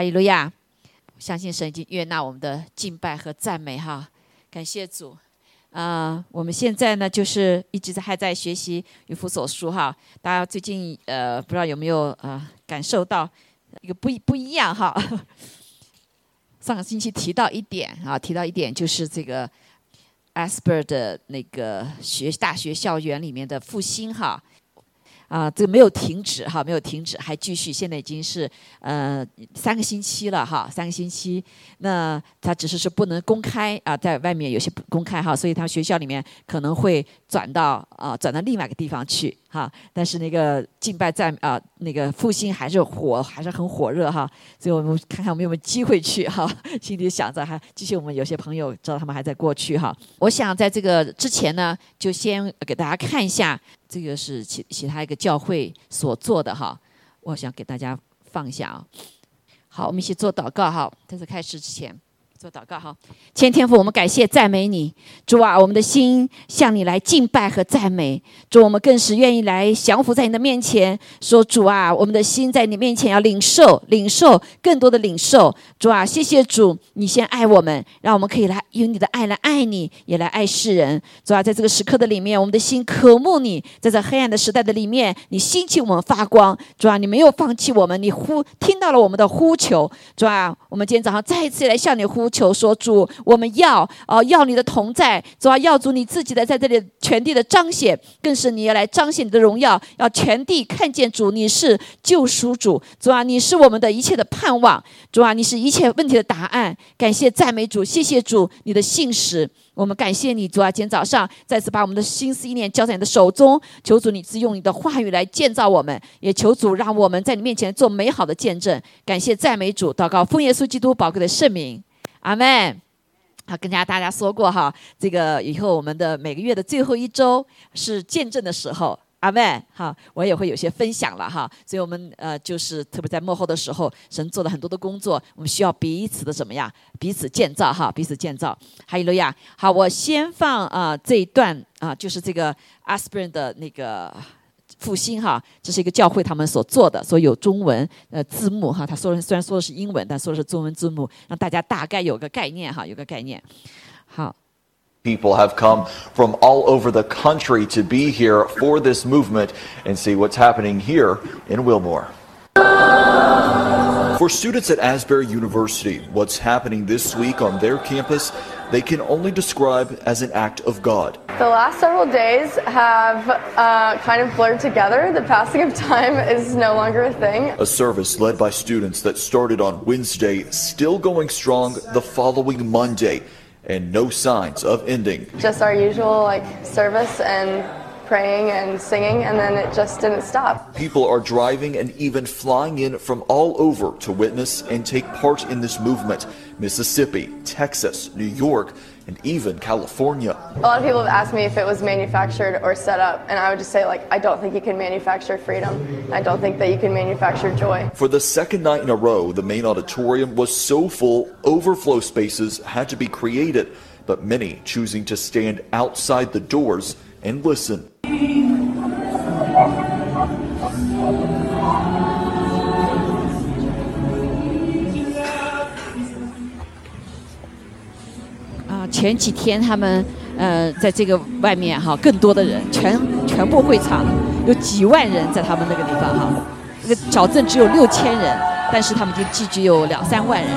哈利路亚！相信神已经悦纳我们的敬拜和赞美哈，感谢主。啊，我们现在呢，就是一直在还在学习以弗所书哈。大家最近呃，不知道有没有呃感受到一个不一不一样哈？上个星期提到一点啊，提到一点就是这个 Asper 的那个学大学校园里面的复兴哈。啊，这个没有停止哈，没有停止，还继续。现在已经是呃三个星期了哈，三个星期。那他只是是不能公开啊，在外面有些不公开哈，所以他学校里面可能会转到啊转到另外一个地方去。哈，但是那个敬拜在啊，那个复兴还是火，还是很火热哈。所以我们看看我们有没有机会去哈，心里想着还继续。我们有些朋友知道他们还在过去哈。我想在这个之前呢，就先给大家看一下，这个是其其他一个教会所做的哈。我想给大家放一下啊。好，我们一起做祷告哈，在这开始之前。做祷告哈，千天父，我们感谢赞美你，主啊，我们的心向你来敬拜和赞美，主，我们更是愿意来降服在你的面前，说主啊，我们的心在你面前要领受，领受更多的领受，主啊，谢谢主，你先爱我们，让我们可以来用你的爱来爱你，也来爱世人，主啊，在这个时刻的里面，我们的心渴慕你，在这黑暗的时代的里面，你兴起我们发光，主啊，你没有放弃我们，你呼听到了我们的呼求，主啊，我们今天早上再一次来向你呼。求说主，我们要哦要你的同在，主啊要主你自己的在这里全地的彰显，更是你要来彰显你的荣耀，要全地看见主，你是救赎主，主啊你是我们的一切的盼望，主啊你是一切问题的答案，感谢赞美主，谢谢主你的信实，我们感谢你主啊，今天早上再次把我们的心思意念交在你的手中，求主你自用你的话语来建造我们，也求主让我们在你面前做美好的见证，感谢赞美主，祷告奉耶稣基督宝贵的圣名。阿门。好，跟大家说过哈，这个以后我们的每个月的最后一周是见证的时候。阿门。好，我也会有些分享了哈。所以我们呃，就是特别在幕后的时候，神做了很多的工作，我们需要彼此的怎么样？彼此建造哈，彼此建造。哈利路亚。好，我先放啊这一段啊，就是这个阿斯 n 的那个。复兴哈，这是一个教会他们所做的，所以有中文呃字幕哈。他说虽然说的是英文，但说的是中文字幕，让大家大概有个概念哈，有个概念。好。People have come from all over the country to be here for this movement and see what's happening here in Wilmore. For students at Asbury University, what's happening this week on their campus, they can only describe as an act of God. The last several days have uh, kind of blurred together. The passing of time is no longer a thing. A service led by students that started on Wednesday, still going strong the following Monday, and no signs of ending. Just our usual like service and praying and singing, and then it just didn't stop. People are driving and even flying in from all over to witness and take part in this movement Mississippi, Texas, New York, and even California. A lot of people have asked me if it was manufactured or set up, and I would just say, like, I don't think you can manufacture freedom. I don't think that you can manufacture joy. For the second night in a row, the main auditorium was so full, overflow spaces had to be created, but many choosing to stand outside the doors and listen. 啊，前几天他们呃，在这个外面哈，更多的人，全全部会场有几万人在他们那个地方哈。那个小镇只有六千人，但是他们就聚集有两三万人。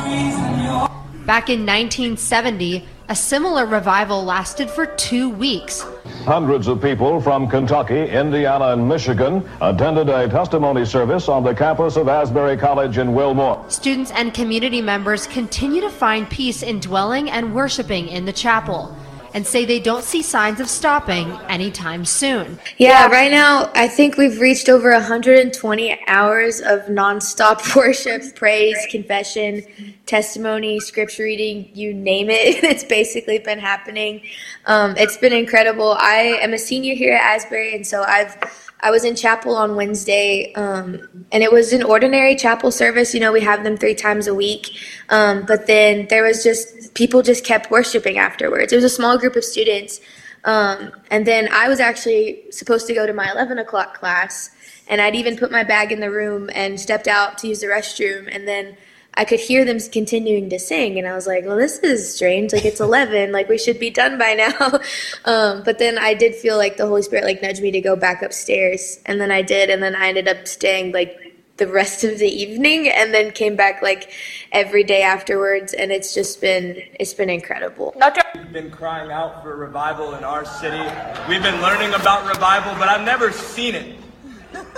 Back in 1970, a similar revival lasted for two weeks. Hundreds of people from Kentucky, Indiana, and Michigan attended a testimony service on the campus of Asbury College in Wilmore. Students and community members continue to find peace in dwelling and worshiping in the chapel and say they don't see signs of stopping anytime soon. Yeah, right now I think we've reached over 120 hours of nonstop worship, praise, confession, testimony, scripture reading, you name it. it's basically been happening. Um, it's been incredible. I am a senior here at Asbury, and so I've I was in chapel on Wednesday, um, and it was an ordinary chapel service. You know, we have them three times a week. Um, but then there was just people just kept worshiping afterwards. It was a small group of students, um, and then I was actually supposed to go to my eleven o'clock class, and I'd even put my bag in the room and stepped out to use the restroom, and then I could hear them continuing to sing, and I was like, "Well, this is strange. Like it's eleven. Like we should be done by now." um, but then I did feel like the Holy Spirit like nudged me to go back upstairs, and then I did, and then I ended up staying like the rest of the evening, and then came back like every day afterwards, and it's just been it's been incredible. We've been crying out for revival in our city. We've been learning about revival, but I've never seen it.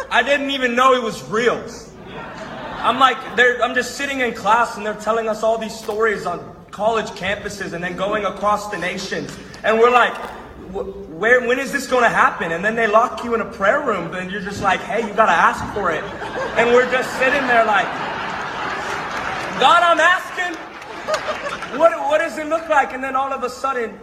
I didn't even know it was real. I'm like, they're, I'm just sitting in class and they're telling us all these stories on college campuses and then going across the nations. And we're like, "Wh- where, when is this going to happen? And then they lock you in a prayer room and you're just like, hey, you got to ask for it. And we're just sitting there like, God, I'm asking. What, what does it look like? And then all of a sudden,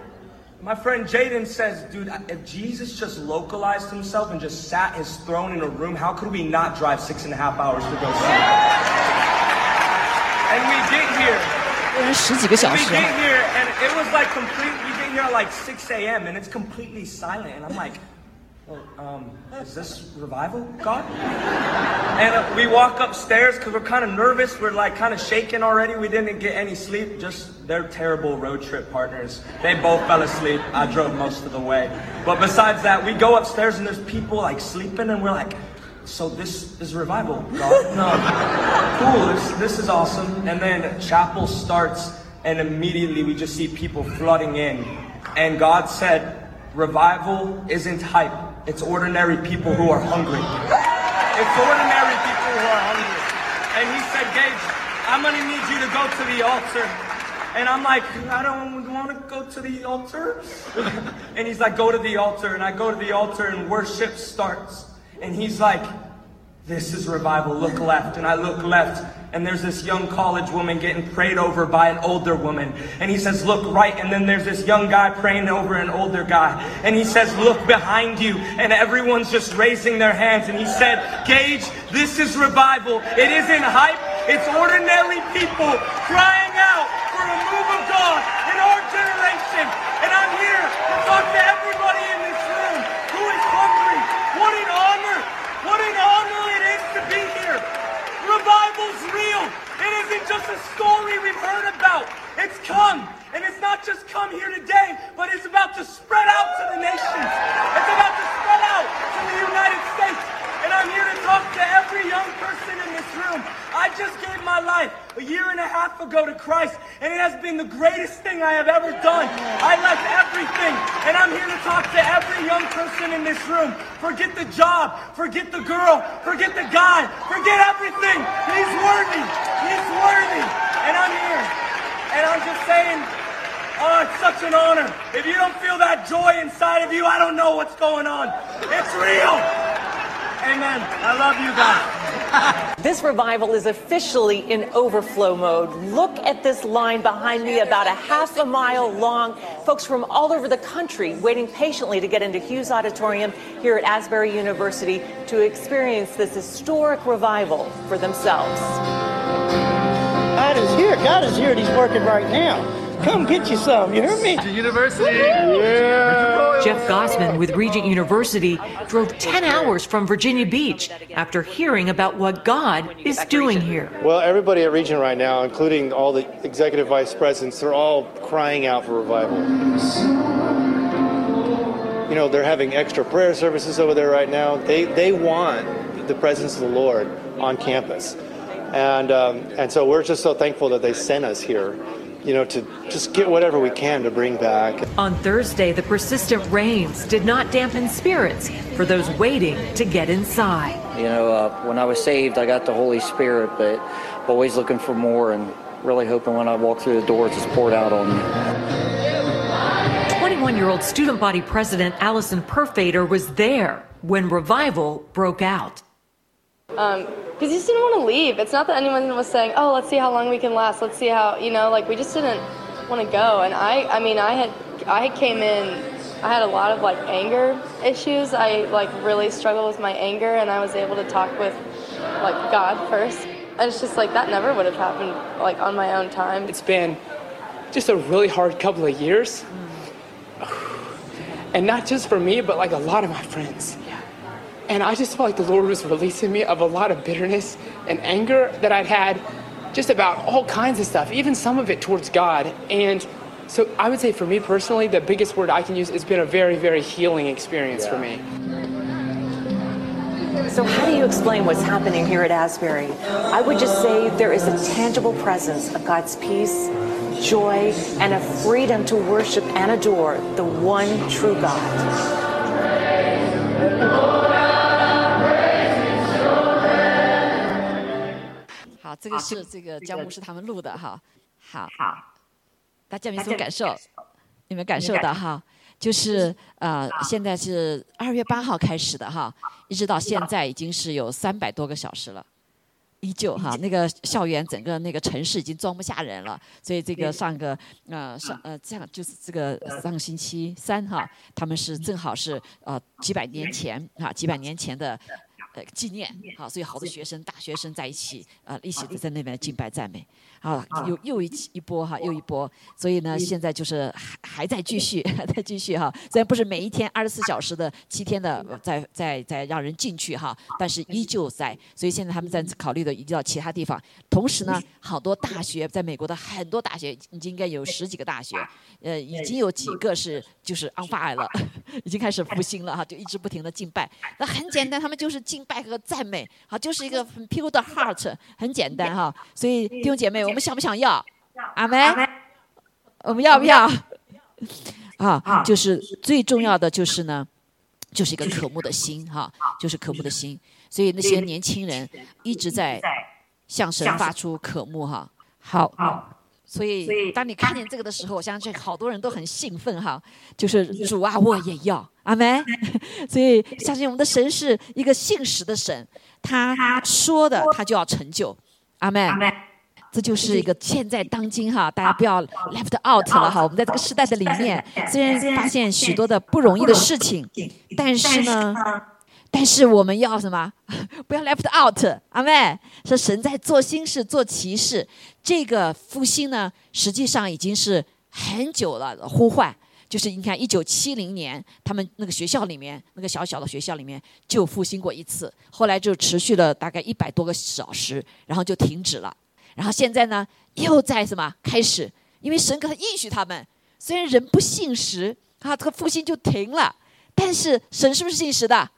my friend Jaden says, dude, if Jesus just localized himself and just sat his throne in a room, how could we not drive six and a half hours to go see him? And we get here. 人十几个小 We 时 get 啊， here and it was like complete. we at like 6 a.m. and it's completely silent. And I'm like, well, um, is this revival, God? And uh, we walk upstairs because we're kind of nervous. We're like kind of shaking already. We didn't get any sleep. Just they're terrible road trip partners. They both fell asleep. I drove most of the way. But besides that, we go upstairs and there's people like sleeping, and we're like, so this is revival, God? No. cool. This this is awesome. And then chapel starts, and immediately we just see people flooding in, and God said, revival isn't hype. It's ordinary people who are hungry. It's ordinary people who are hungry. And he said, Gage, I'm gonna need you to go to the altar. And I'm like, I don't want to go to the altar. and he's like, go to the altar. And I go to the altar and worship starts. And he's like, this is revival. Look left. And I look left. And there's this young college woman getting prayed over by an older woman. And he says, look right. And then there's this young guy praying over an older guy. And he says, look behind you. And everyone's just raising their hands. And he said, Gage, this is revival. It isn't hype. It's ordinary people crying out for a move of God in our generation. And I'm here to talk to everybody in this room who is hungry. What an honor. What an honor it is to be here. Revival's real. It a story we've heard about. It's come. And it's not just come here today, but it's about to spread out to the nations. It's about to spread out to the United States. And I'm here to talk to every young person room. I just gave my life a year and a half ago to Christ, and it has been the greatest thing I have ever done. I left everything, and I'm here to talk to every young person in this room. Forget the job, forget the girl, forget the guy, forget everything. He's worthy. He's worthy. And I'm here. And I'm just saying, oh, it's such an honor. If you don't feel that joy inside of you, I don't know what's going on. It's real. Amen. I love you guys. This revival is officially in overflow mode. Look at this line behind me, about a half a mile long. Folks from all over the country waiting patiently to get into Hughes Auditorium here at Asbury University to experience this historic revival for themselves. God is here. God is here and He's working right now. Come get you some. You hear me? University. Yeah. Jeff Gossman with Regent University drove 10 hours from Virginia Beach after hearing about what God is doing here. Well, everybody at Regent right now, including all the executive vice presidents, they're all crying out for revival. You know, they're having extra prayer services over there right now. They, they want the presence of the Lord on campus. And, um, and so we're just so thankful that they sent us here, you know, to just get whatever we can to bring back. On Thursday, the persistent rains did not dampen spirits for those waiting to get inside. You know, uh, when I was saved, I got the Holy Spirit, but always looking for more and really hoping when I walk through the doors, it's poured out on me. 21 year old student body president Allison Perfader was there when revival broke out. Because you just didn't want to leave. It's not that anyone was saying, "Oh, let's see how long we can last. Let's see how you know." Like we just didn't want to go. And I, I mean, I had, I came in. I had a lot of like anger issues. I like really struggled with my anger, and I was able to talk with like God first. And it's just like that never would have happened like on my own time. It's been just a really hard couple of years. And not just for me, but like a lot of my friends. And I just felt like the Lord was releasing me of a lot of bitterness and anger that I'd had just about all kinds of stuff, even some of it towards God. And so I would say for me personally, the biggest word I can use has been a very, very healing experience for me. So, how do you explain what's happening here at Asbury? I would just say there is a tangible presence of God's peace, joy, and a freedom to worship and adore the one true God. 好，这个是这个江牧师他们录的哈。好，好大家有没有什么感受？有没有感受到哈？就是呃，现在是二月八号开始的哈，一直到现在已经是有三百多个小时了，依旧哈，那个校园整个那个城市已经装不下人了，所以这个上个呃上呃这样就是这个上个星期三哈，他们是正好是呃几百年前啊几百年前的。呃，纪念。好，所以好多学生、大学生在一起，呃，一起在那边敬拜赞美，好，又又一一波哈，又一波，所以呢，现在就是还还在继续，还在继续哈。虽然不是每一天二十四小时的七天的在在在让人进去哈，但是依旧在。所以现在他们在考虑的移到其他地方。同时呢，好多大学在美国的很多大学已经应该有十几个大学，呃，已经有几个是就是 on fire 了，已经开始复兴了哈，就一直不停的敬拜。那很简单，他们就是敬。拜和赞美，好，就是一个 pure 的 heart，很简单哈。所以弟兄姐妹，我们想不想要？阿门。我们要不要？啊，就是最重要的就是呢，就是一个渴慕的心哈，就是渴慕的心。所以那些年轻人一直在向神发出渴慕哈。好。所以，当你看见这个的时候，我相信好多人都很兴奋哈。就是主啊，我也要阿门。所以，相信我们的神是一个信实的神，他说的他就要成就，阿门。这就是一个现在当今哈，大家不要 left out 了哈。我们在这个时代的里面，虽然发现许多的不容易的事情，但是呢。但是我们要什么？不要 left out，阿妹说神在做新事、做奇事。这个复兴呢，实际上已经是很久了呼唤。就是你看，一九七零年，他们那个学校里面，那个小小的学校里面就复兴过一次，后来就持续了大概一百多个小时，然后就停止了。然后现在呢，又在什么开始？因为神可他应许他们，虽然人不信实，啊，这个复兴就停了。但是神是不是信实的？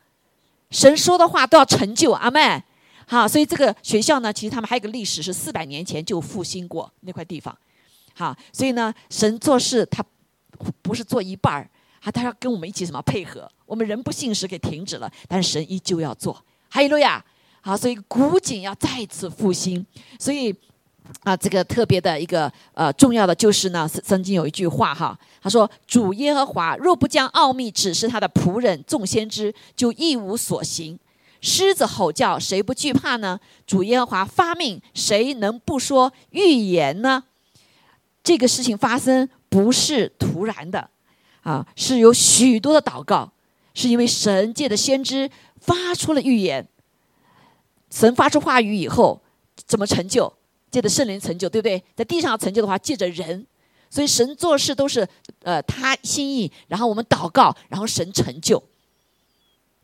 神说的话都要成就，阿妹，好，所以这个学校呢，其实他们还有个历史，是四百年前就复兴过那块地方，好，所以呢，神做事他不是做一半儿，啊，他要跟我们一起什么配合？我们人不信实给停止了，但是神依旧要做，哈利路亚，好，所以古井要再次复兴，所以。啊，这个特别的一个呃重要的就是呢，曾经有一句话哈，他说：“主耶和华若不将奥秘指示他的仆人众先知，就一无所行。狮子吼叫，谁不惧怕呢？主耶和华发命，谁能不说预言呢？这个事情发生不是突然的，啊，是有许多的祷告，是因为神界的先知发出了预言。神发出话语以后，怎么成就？”借着圣灵成就，对不对？在地上成就的话，借着人，所以神做事都是呃他心意，然后我们祷告，然后神成就，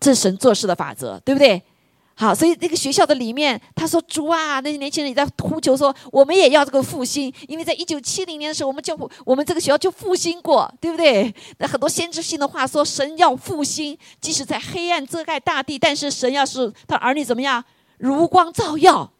这是神做事的法则，对不对？好，所以那个学校的里面，他说主啊，那些年轻人也在呼求说，我们也要这个复兴，因为在一九七零年的时候，我们教我们这个学校就复兴过，对不对？那很多先知性的话说，神要复兴，即使在黑暗遮盖大地，但是神要是他儿女怎么样，如光照耀。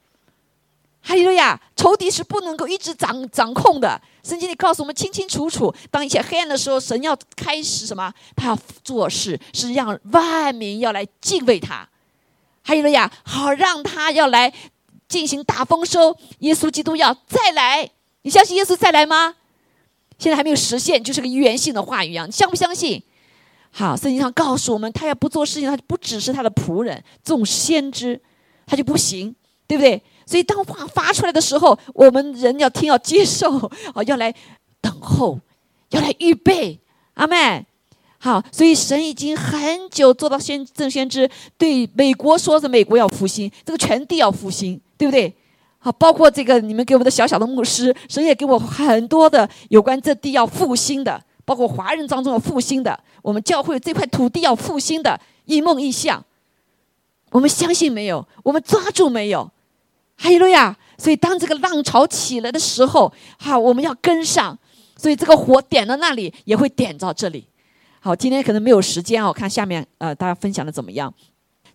哈利路亚！仇敌是不能够一直掌掌控的。圣经里告诉我们清清楚楚：当一切黑暗的时候，神要开始什么？他要做事，是让万民要来敬畏他。哈利路亚！好让他要来进行大丰收。耶稣基督要再来，你相信耶稣再来吗？现在还没有实现，就是个预言性的话语一样。你相不相信？好，圣经上告诉我们，他要不做事情，他就不只是他的仆人，众先知，他就不行，对不对？所以，当话发出来的时候，我们人要听，要接受，啊，要来等候，要来预备，阿妹，好，所以神已经很久做到先正先知对美国说着美国要复兴，这个全地要复兴，对不对？好，包括这个你们给我们的小小的牧师，神也给我很多的有关这地要复兴的，包括华人当中要复兴的，我们教会这块土地要复兴的一梦一象，我们相信没有？我们抓住没有？哈利路亚！所以当这个浪潮起来的时候，好，我们要跟上。所以这个火点到那里，也会点到这里。好，今天可能没有时间啊，我看下面呃大家分享的怎么样？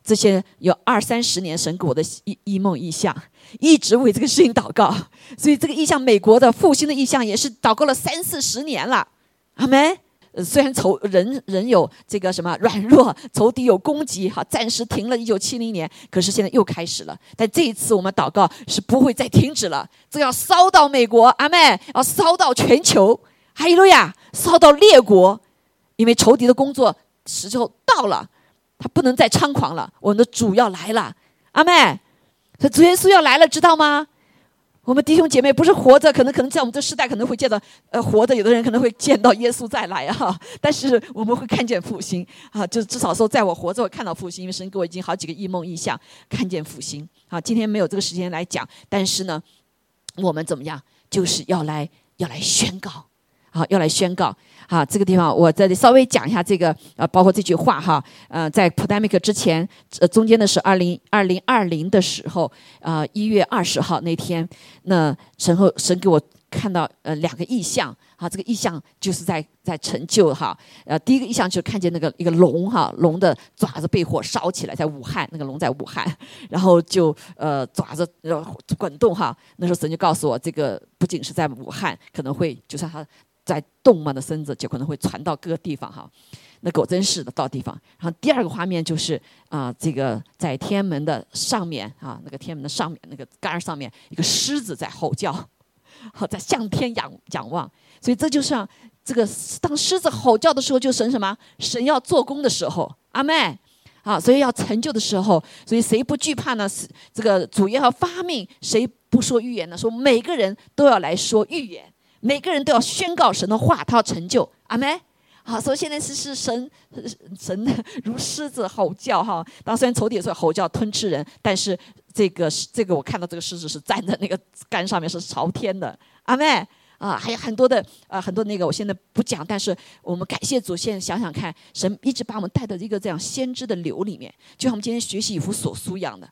这些有二三十年神给我的一一梦意象，一直为这个事情祷告。所以这个意象，美国的复兴的意象也是祷告了三四十年了。阿门。虽然仇人人有这个什么软弱，仇敌有攻击，哈，暂时停了。一九七零年，可是现在又开始了。但这一次我们祷告是不会再停止了，这要烧到美国，阿妹要烧到全球，哈利路亚，烧到列国，因为仇敌的工作时候到了，他不能再猖狂了。我们的主要来了，阿妹，这主耶稣要来了，知道吗？我们弟兄姐妹不是活着，可能可能在我们这时代可能会见到，呃，活着有的人可能会见到耶稣再来哈，但是我们会看见复兴啊，就至少说在我活着我看到复兴，因为神给我已经好几个异梦异象，看见复兴啊。今天没有这个时间来讲，但是呢，我们怎么样，就是要来要来宣告。好，要来宣告。好，这个地方我这里稍微讲一下这个，呃，包括这句话哈。呃，在 pandemic 之前，呃，中间的是二零二零二零的时候，呃，一月二十号那天，那神后神给我看到呃两个意象。好，这个意象就是在在成就哈。呃，第一个意象就是看见那个一个龙哈，龙的爪子被火烧起来，在武汉，那个龙在武汉，然后就呃爪子滚动哈。那时候神就告诉我，这个不仅是在武汉，可能会就算它。在动嘛的身子就可能会传到各个地方哈，那果真是的到地方。然后第二个画面就是啊，这个在天安门的上面啊，那个天安门的上面那个杆儿上面，一个狮子在吼叫，好 在向天仰仰望。所以这就像这个当狮子吼叫的时候，就神什么？神要做工的时候，阿妹啊，所以要成就的时候，所以谁不惧怕呢？是这个主要发命，谁不说预言呢？说每个人都要来说预言。每个人都要宣告神的话，他要成就，阿门。好，所以现在是是神神如狮子吼叫哈。当虽然仇敌说吼叫吞吃人，但是这个这个我看到这个狮子是站在那个杆上面是朝天的，阿门。啊，还有很多的啊，很多那个我现在不讲，但是我们感谢主。现在想想看，神一直把我们带到一个这样先知的流里面，就像我们今天学习以弗所书一样的。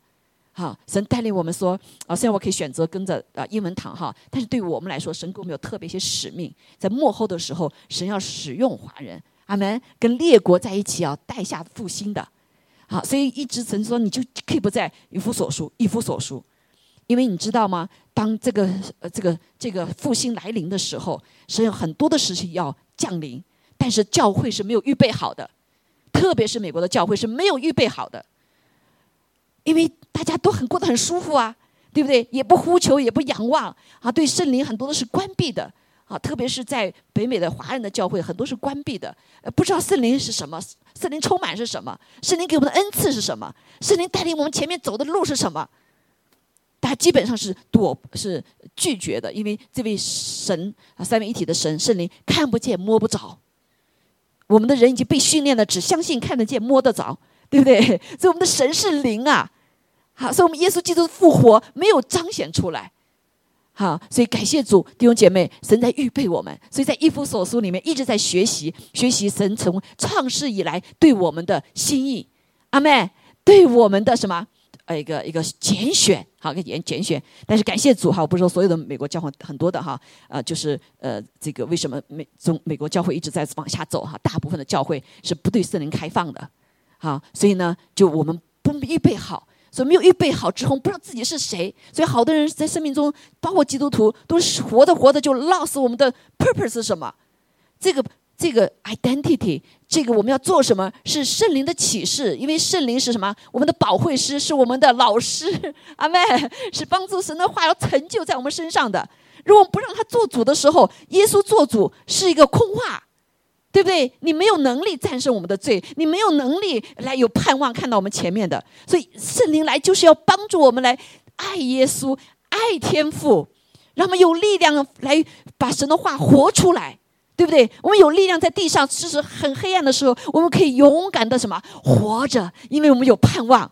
好，神带领我们说啊，虽然我可以选择跟着啊英文堂哈，但是对于我们来说，神给我们有特别一些使命，在幕后的时候，神要使用华人，阿门，跟列国在一起要带下复兴的，好，所以一直神说你就 keep 在以弗所书，以弗所书，因为你知道吗？当这个呃这个这个复兴来临的时候，神有很多的事情要降临，但是教会是没有预备好的，特别是美国的教会是没有预备好的。因为大家都很过得很舒服啊，对不对？也不呼求，也不仰望啊。对圣灵很多都是关闭的啊，特别是在北美的华人的教会，很多是关闭的。不知道圣灵是什么，圣灵充满是什么，圣灵给我们的恩赐是什么，圣灵带领我们前面走的路是什么？大家基本上是躲，是拒绝的，因为这位神啊，三位一体的神圣灵看不见摸不着。我们的人已经被训练的，只相信看得见摸得着。对不对？所以我们的神是灵啊，好，所以我们耶稣基督复活没有彰显出来，好，所以感谢主弟兄姐妹，神在预备我们，所以在一夫所书里面一直在学习学习神从创世以来对我们的心意，阿妹对我们的什么？呃一个一个拣选，好一个拣拣选，但是感谢主哈，我不是说所有的美国教会很多的哈，呃就是呃这个为什么美中美国教会一直在往下走哈，大部分的教会是不对圣灵开放的。好，所以呢，就我们不预备好，所以没有预备好之后，不知道自己是谁。所以好多人在生命中，包括基督徒，都是活着活着就 lost 我们的 purpose 是什么？这个这个 identity，这个我们要做什么？是圣灵的启示，因为圣灵是什么？我们的保惠师，是我们的老师，阿妹是帮助神的话要成就在我们身上的。如果不让他做主的时候，耶稣做主是一个空话。对不对？你没有能力战胜我们的罪，你没有能力来有盼望看到我们前面的。所以圣灵来就是要帮助我们来爱耶稣、爱天父，让我们有力量来把神的话活出来，对不对？我们有力量在地上，其实很黑暗的时候，我们可以勇敢的什么活着，因为我们有盼望。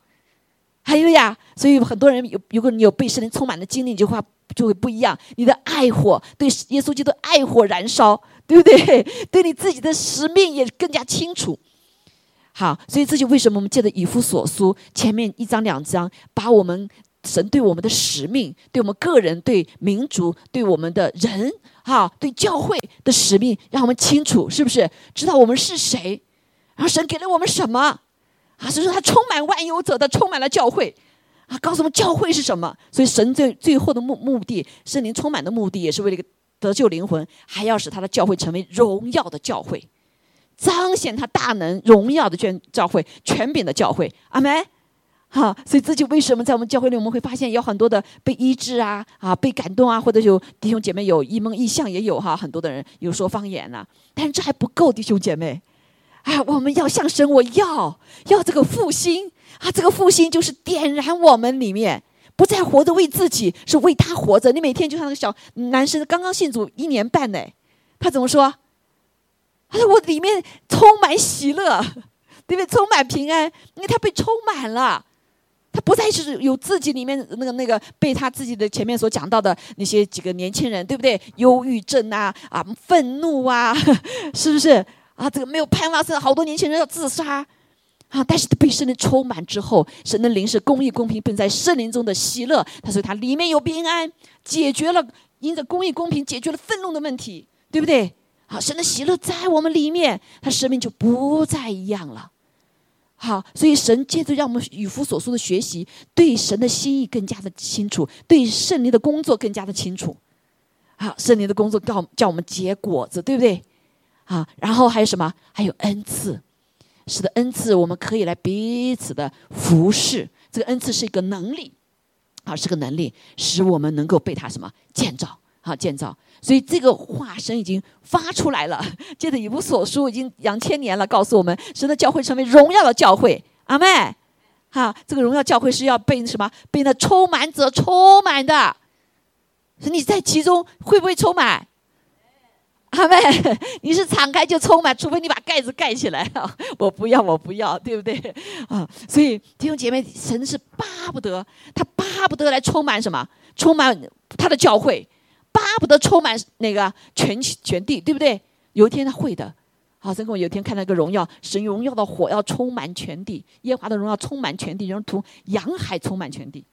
还有呀，所以很多人有，如果你有被圣灵充满的经历，你就话就会不一样。你的爱火对耶稣基督爱火燃烧。对不对？对你自己的使命也更加清楚。好，所以这就为什么我们借着以弗所书前面一章两章，把我们神对我们的使命，对我们个人、对民族、对我们的人，哈，对教会的使命，让我们清楚，是不是知道我们是谁？然后神给了我们什么？啊，所以说他充满万有者的，充满了教会，啊，告诉我们教会是什么？所以神最最后的目目的，圣灵充满的目的，也是为了一个得救灵魂，还要使他的教会成为荣耀的教会，彰显他大能、荣耀的教教会、权柄的教会。阿门。哈，所以这就为什么在我们教会里，我们会发现有很多的被医治啊，啊，被感动啊，或者有弟兄姐妹有异梦异象也有哈，很多的人有说方言呐，但是这还不够，弟兄姐妹。哎，我们要向神，我要要这个复兴啊！这个复兴就是点燃我们里面，不再活着为自己，是为他活着。你每天就像那个小男生，刚刚信主一年半呢，他怎么说？他说我里面充满喜乐，对不对？充满平安，因为他被充满了，他不再是有自己里面那个那个被他自己的前面所讲到的那些几个年轻人，对不对？忧郁症啊啊，愤怒啊，是不是？啊，这个没有盼望，是好多年轻人要自杀，啊！但是被圣灵充满之后，神的灵是公义、公平，并在圣灵中的喜乐。他说他里面有平安，解决了因着公义、公平解决了愤怒的问题，对不对？好，神的喜乐在我们里面，他生命就不再一样了。好，所以神借着让我们与夫所说的学习，对神的心意更加的清楚，对圣灵的工作更加的清楚。好，圣灵的工作告叫我们结果子，对不对？啊，然后还有什么？还有恩赐，使得，恩赐我们可以来彼此的服侍。这个恩赐是一个能力，啊，是个能力，使我们能够被他什么建造？啊，建造。所以这个化身已经发出来了。接着以弗所书已经两千年了，告诉我们，神的教会成为荣耀的教会。阿妹，哈，这个荣耀教会是要被什么？被那充满者充满的。你在其中会不会充满？阿妹，你是敞开就充满，除非你把盖子盖起来啊！我不要，我不要，对不对啊？所以弟兄姐妹，神是巴不得他巴不得来充满什么？充满他的教会，巴不得充满那个全全地，对不对？有一天他会的。好，曾跟我有一天看到一个荣耀，神荣耀的火要充满全地，耶和华的荣耀充满全地，如同洋海充满全地。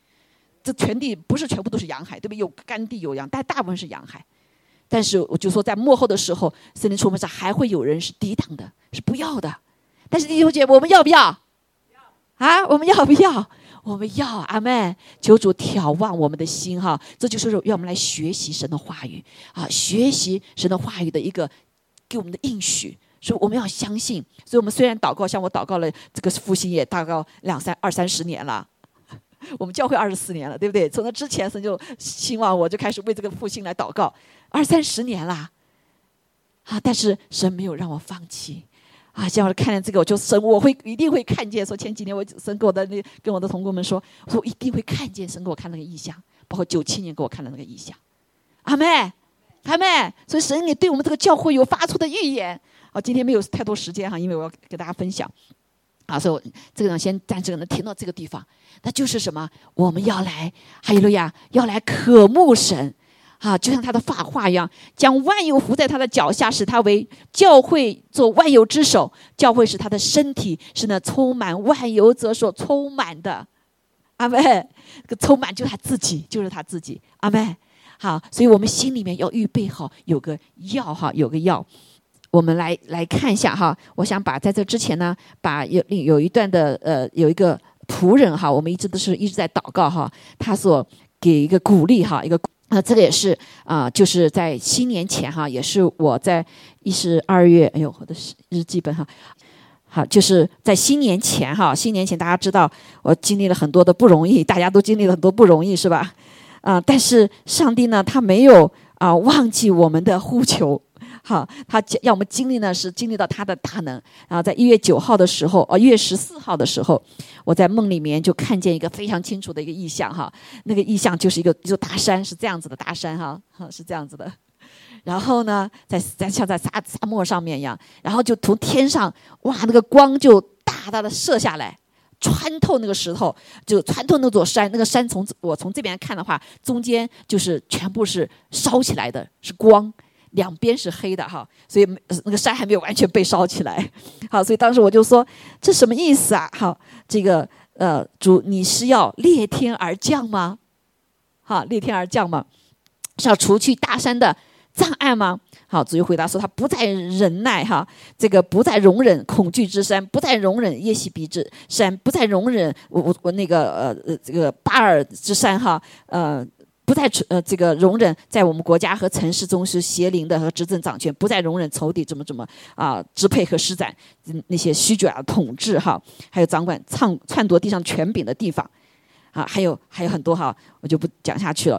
这全地不是全部都是洋海，对不对？有干地有洋，但大部分是洋海。但是我就说，在幕后的时候，森林出门上还会有人是抵挡的，是不要的。但是弟兄姐妹，我们要不要？啊，我们要不要？我们要。阿门。求主眺望我们的心哈，这就是要我们来学习神的话语啊，学习神的话语的一个给我们的应许，所以我们要相信。所以我们虽然祷告，像我祷告了这个复兴也大概两三二三十年了，我们教会二十四年了，对不对？从那之前神就希望我就开始为这个复兴来祷告。二三十年啦，啊！但是神没有让我放弃，啊！像我看见这个，我就神，我会一定会看见。说前几年我神给我的那跟我的同工们说，我说一定会看见神给我看那个意象，包括九七年给我看的那个意象。阿妹，阿妹，所以神你对我们这个教会有发出的预言。啊，今天没有太多时间哈，因为我要给大家分享。啊，所以这个呢，先暂时能停到这个地方。那就是什么？我们要来，哈利路亚，要来渴慕神。啊，就像他的发话一样，将万有伏在他的脚下，使他为教会做万有之首。教会是他的身体，是那充满万有者所充满的。阿妹，这个充满就是他自己，就是他自己。阿妹，好，所以我们心里面要预备好，有个药哈，有个药。我们来来看一下哈，我想把在这之前呢，把有有一段的呃，有一个仆人哈，我们一直都是一直在祷告哈，他所给一个鼓励哈，一个。啊，这个也是啊，就是在新年前哈，也是我在一十二月，哎呦，我的日记本哈，好，就是在新年前哈，新年前大家知道我经历了很多的不容易，大家都经历了很多不容易，是吧？啊，但是上帝呢，他没有啊忘记我们的呼求。好，他要我们经历呢，是经历到他的大能。然后在一月九号的时候，哦，一月十四号的时候，我在梦里面就看见一个非常清楚的一个意象，哈，那个意象就是一个一座大山，是这样子的大山，哈，哈，是这样子的。然后呢，在在像在沙沙漠上面一样，然后就从天上，哇，那个光就大大的射下来，穿透那个石头，就穿透那座山。那个山从我从这边看的话，中间就是全部是烧起来的，是光。两边是黑的哈，所以那个山还没有完全被烧起来。好，所以当时我就说这什么意思啊？好，这个呃，主，你是要裂天而降吗？好，裂天而降吗？是要除去大山的障碍吗？好，主就回答说，他不再忍耐哈，这个不再容忍恐惧之山，不再容忍耶西比之山，不再容忍我我我那个呃呃这个巴尔之山哈，呃。不再呃这个容忍在我们国家和城市中是邪灵的和执政掌权，不再容忍仇敌怎么怎么啊支配和施展嗯那些虚假的统治哈，还有掌管篡篡夺地上权柄的地方，啊，还有还有很多哈，我就不讲下去了，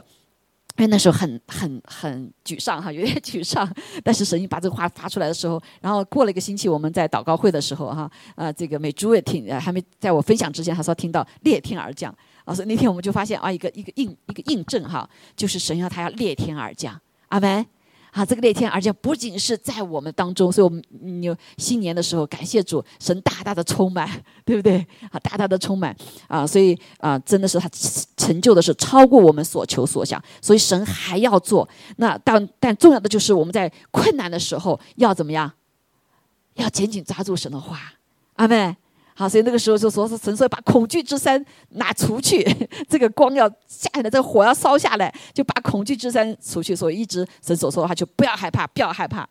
因为那时候很很很沮丧哈，有点沮丧。但是神把这个话发出来的时候，然后过了一个星期，我们在祷告会的时候哈，啊，这个美珠也听，还没在我分享之前，他说听到裂天而降。啊，所以那天我们就发现啊，一个一个印一个印证哈，就是神要他要裂天而降，阿门。啊，这个裂天而降不仅是在我们当中，所以我们有新年的时候感谢主，神大大的充满，对不对？啊，大大的充满啊，所以啊，真的是他成就的是超过我们所求所想，所以神还要做。那但但重要的就是我们在困难的时候要怎么样？要紧紧抓住神的话，阿门。好，所以那个时候就说是神说把恐惧之山拿除去，这个光要下来，这个火要烧下来，就把恐惧之山除去。所以一直神所说的话就不要害怕，不要害怕，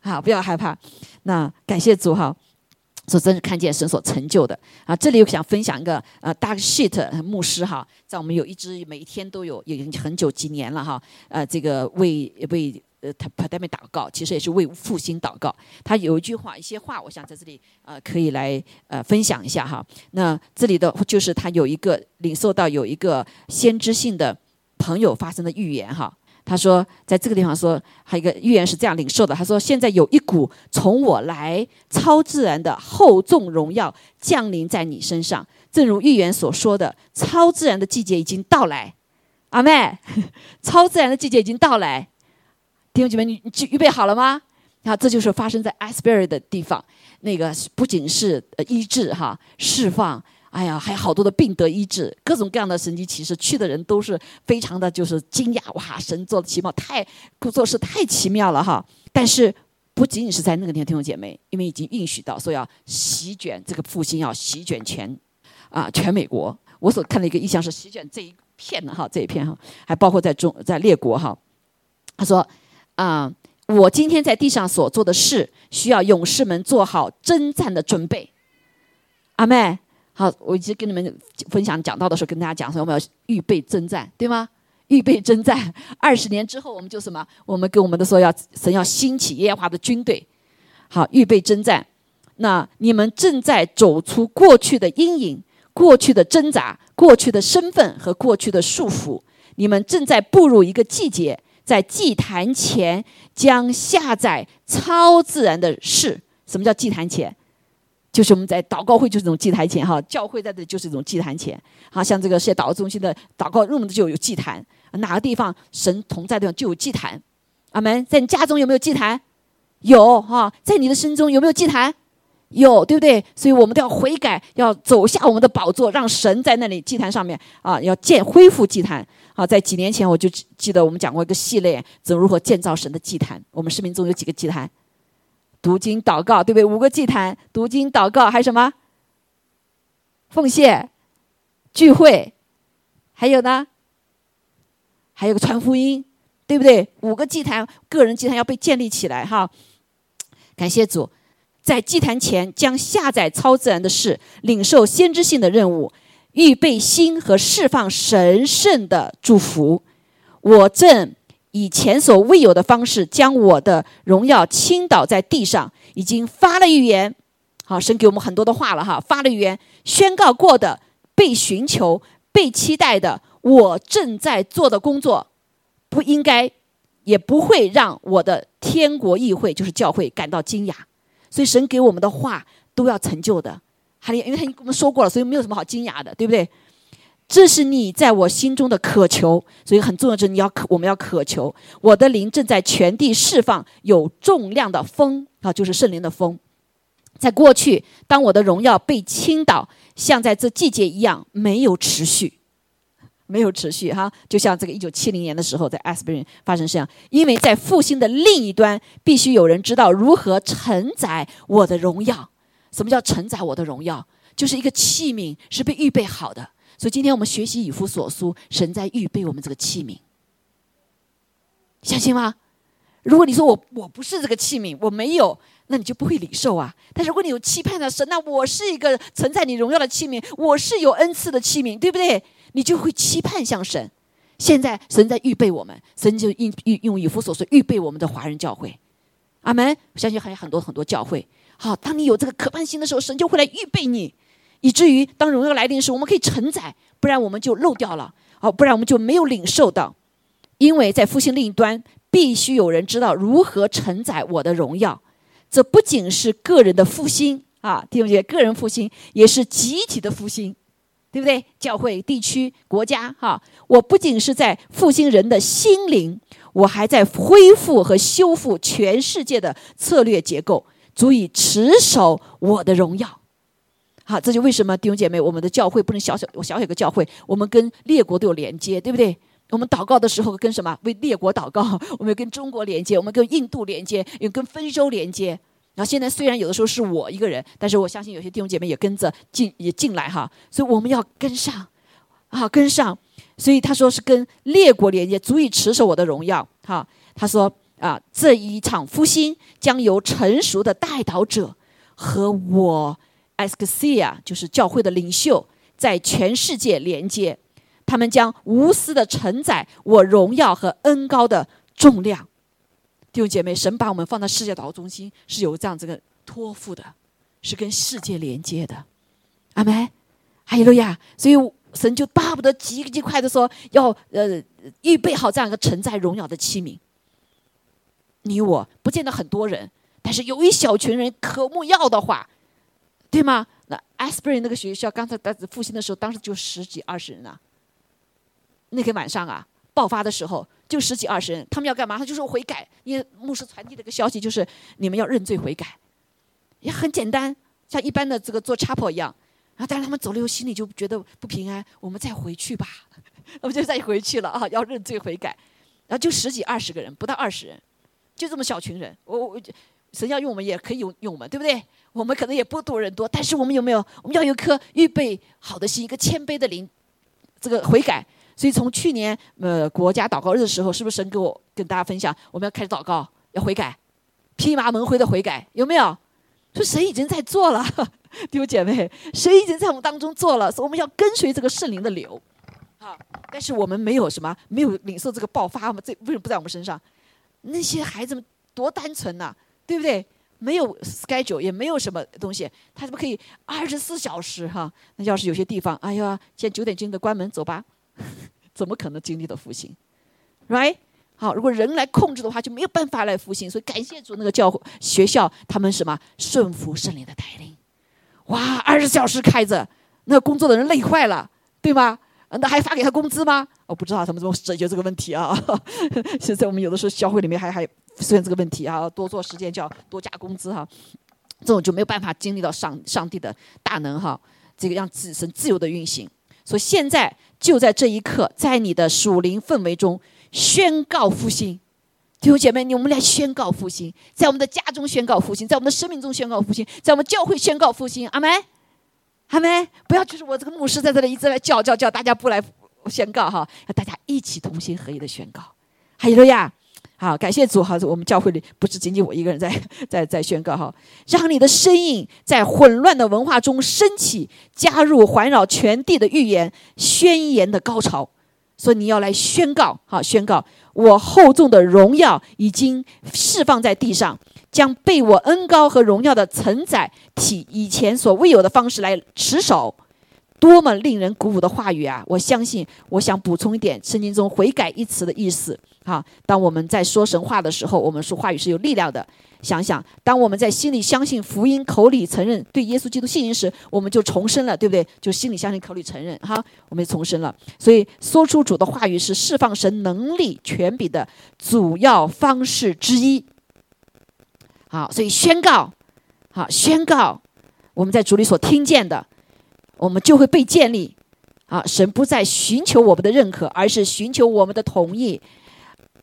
好，不要害怕。那感谢主哈，说真是看见神所成就的啊。这里又想分享一个呃，Dark Sheet 牧师哈，在我们有一支每一天都有，已经很久几年了哈。呃，这个为为。呃，他他在那边祷告，其实也是为复兴祷告。他有一句话，一些话，我想在这里呃可以来呃分享一下哈。那这里的就是他有一个领受到有一个先知性的朋友发生的预言哈。他说在这个地方说，还有一个预言是这样领受的。他说现在有一股从我来超自然的厚重荣耀降临在你身上，正如预言所说的，超自然的季节已经到来。阿妹，超自然的季节已经到来。弟兄姐妹，你你预备好了吗？啊，这就是发生在 Asbury 的地方。那个不仅是呃医治哈、释放，哎呀，还有好多的病得医治，各种各样的神迹奇事，去的人都是非常的就是惊讶哇！神做的奇妙，太做事太奇妙了哈。但是不仅仅是在那个地方，弟兄姐妹，因为已经允许到说要席卷这个复兴，要席卷全啊全美国。我所看的一个意向是席卷这一片的哈，这一片哈，还包括在中在列国哈。他说。啊，我今天在地上所做的事，需要勇士们做好征战的准备。阿妹，好，我一直跟你们分享讲到的时候，跟大家讲说，我们要预备征战，对吗？预备征战，二十年之后，我们就什么？我们跟我们的说，要神要兴起耶和华的军队。好，预备征战。那你们正在走出过去的阴影、过去的挣扎、过去的身份和过去的束缚。你们正在步入一个季节。在祭坛前将下载超自然的事。什么叫祭坛前？就是我们在祷告会就是这种祭坛前哈，教会在这就是一种祭坛前。好像这个世界祷告中心的祷告用的就有祭坛，哪个地方神同在的地方就有祭坛。阿门。在你家中有没有祭坛？有哈。在你的心中有没有祭坛？有，对不对？所以我们都要悔改，要走下我们的宝座，让神在那里祭坛上面啊，要建恢复祭坛。好，在几年前我就记得我们讲过一个系列，怎如何建造神的祭坛。我们视频中有几个祭坛，读经、祷告，对不对？五个祭坛，读经、祷告，还有什么？奉献、聚会，还有呢？还有个传福音，对不对？五个祭坛，个人祭坛要被建立起来。哈，感谢主，在祭坛前将下载超自然的事，领受先知性的任务。预备心和释放神圣的祝福，我正以前所未有的方式将我的荣耀倾倒在地上，已经发了预言。好，神给我们很多的话了哈，发了预言，宣告过的，被寻求、被期待的，我正在做的工作，不应该，也不会让我的天国议会，就是教会感到惊讶。所以神给我们的话都要成就的。还因为他已经跟我们说过了，所以没有什么好惊讶的，对不对？这是你在我心中的渴求，所以很重要就是你要渴，我们要渴求。我的灵正在全地释放有重量的风啊，就是圣灵的风。在过去，当我的荣耀被倾倒，像在这季节一样，没有持续，没有持续哈。就像这个一九七零年的时候，在阿斯 n 发生这样，因为在复兴的另一端，必须有人知道如何承载我的荣耀。什么叫承载我的荣耀？就是一个器皿，是被预备好的。所以今天我们学习以弗所书，神在预备我们这个器皿，相信吗？如果你说我我不是这个器皿，我没有，那你就不会领受啊。但是如果你有期盼的神，那我是一个承载你荣耀的器皿，我是有恩赐的器皿，对不对？你就会期盼向神。现在神在预备我们，神就用用以弗所说预备我们的华人教会。阿门！相信还有很多很多教会。好，当你有这个可盼心的时候，神就会来预备你，以至于当荣耀来临时，我们可以承载，不然我们就漏掉了。好，不然我们就没有领受到。因为在复兴另一端，必须有人知道如何承载我的荣耀。这不仅是个人的复兴啊，弟兄姐妹，个人复兴也是集体的复兴，对不对？教会、地区、国家，哈，我不仅是在复兴人的心灵，我还在恢复和修复全世界的策略结构，足以持守我的荣耀。好，这就为什么弟兄姐妹，我们的教会不能小小我小小个教会，我们跟列国都有连接，对不对？我们祷告的时候跟什么？为列国祷告。我们跟中国连接，我们跟印度连接，也跟非洲连接。然后现在虽然有的时候是我一个人，但是我相信有些弟兄姐妹也跟着进也进来哈。所以我们要跟上，啊，跟上。所以他说是跟列国连接，足以持守我的荣耀。哈，他说啊，这一场复兴将由成熟的带导者和我 e s c a 就是教会的领袖，在全世界连接。他们将无私的承载我荣耀和恩高的重量，弟兄姐妹，神把我们放在世界祷告中心是有这样这个托付的，是跟世界连接的，阿门，哈利路亚。所以神就巴不得极极快的说，要呃预备好这样一个承载荣耀的器皿。你我不见得很多人，但是有一小群人渴慕要的话，对吗？那 Asbury 那个学校刚才在复兴的时候，当时就十几二十人啊。那天晚上啊，爆发的时候就十几二十人，他们要干嘛？他就说悔改。因为牧师传递了个消息，就是你们要认罪悔改，也很简单，像一般的这个做差跑一样。然后，但是他们走了以后，心里就觉得不平安。我们再回去吧，我们就再回去了啊！要认罪悔改，然后就十几二十个人，不到二十人，就这么小群人。我我神要用我们，也可以用用我们，对不对？我们可能也不多人多，但是我们有没有？我们要有一颗预备好的心，一个谦卑的灵，这个悔改。所以从去年呃国家祷告日的时候，是不是神给我跟大家分享，我们要开始祷告，要悔改，披麻蒙灰的悔改，有没有？说神已经在做了，弟兄姐妹，神已经在我们当中做了，所以我们要跟随这个圣灵的流，好，但是我们没有什么，没有领受这个爆发嘛？这为什么不在我们身上？那些孩子们多单纯呐，对不对？没有 schedule，也没有什么东西，他怎么可以二十四小时哈？那要是有些地方，哎呀，现在九点钟的关门，走吧。怎么可能经历的复兴？Right？好，如果人来控制的话，就没有办法来复兴。所以感谢主，那个教学校他们什么顺服圣灵的带领。哇，二十小时开着，那工作的人累坏了，对吗？那还发给他工资吗？我不知道他们怎么解决这个问题啊。现在我们有的时候教会里面还还出现这个问题啊，多做时间就要多加工资哈。这种就没有办法经历到上上帝的大能哈，这个让自身自由的运行。所以现在就在这一刻，在你的属灵氛围中宣告复兴，弟兄姐妹，你我们来宣告复兴，在我们的家中宣告复兴，在我们的生命中宣告复兴，在我们教会宣告复兴，阿门，阿门！不要就是我这个牧师在这里一直在叫叫叫，大家不来宣告哈，要大家一起同心合一的宣告，哈利路亚。好，感谢主哈！我们教会里不是仅仅我一个人在 在在宣告哈，让你的声音在混乱的文化中升起，加入环绕全地的预言宣言的高潮。所以你要来宣告，好宣告，我厚重的荣耀已经释放在地上，将被我恩高和荣耀的承载体以前所未有的方式来持守。多么令人鼓舞的话语啊！我相信，我想补充一点圣经中“悔改”一词的意思。哈，当我们在说神话的时候，我们说话语是有力量的。想想，当我们在心里相信福音，口里承认对耶稣基督信心时，我们就重生了，对不对？就心里相信，口里承认，哈，我们就重生了。所以，说出主的话语是释放神能力、权柄的主要方式之一。好，所以宣告，好宣告，我们在主里所听见的。我们就会被建立，啊！神不再寻求我们的认可，而是寻求我们的同意。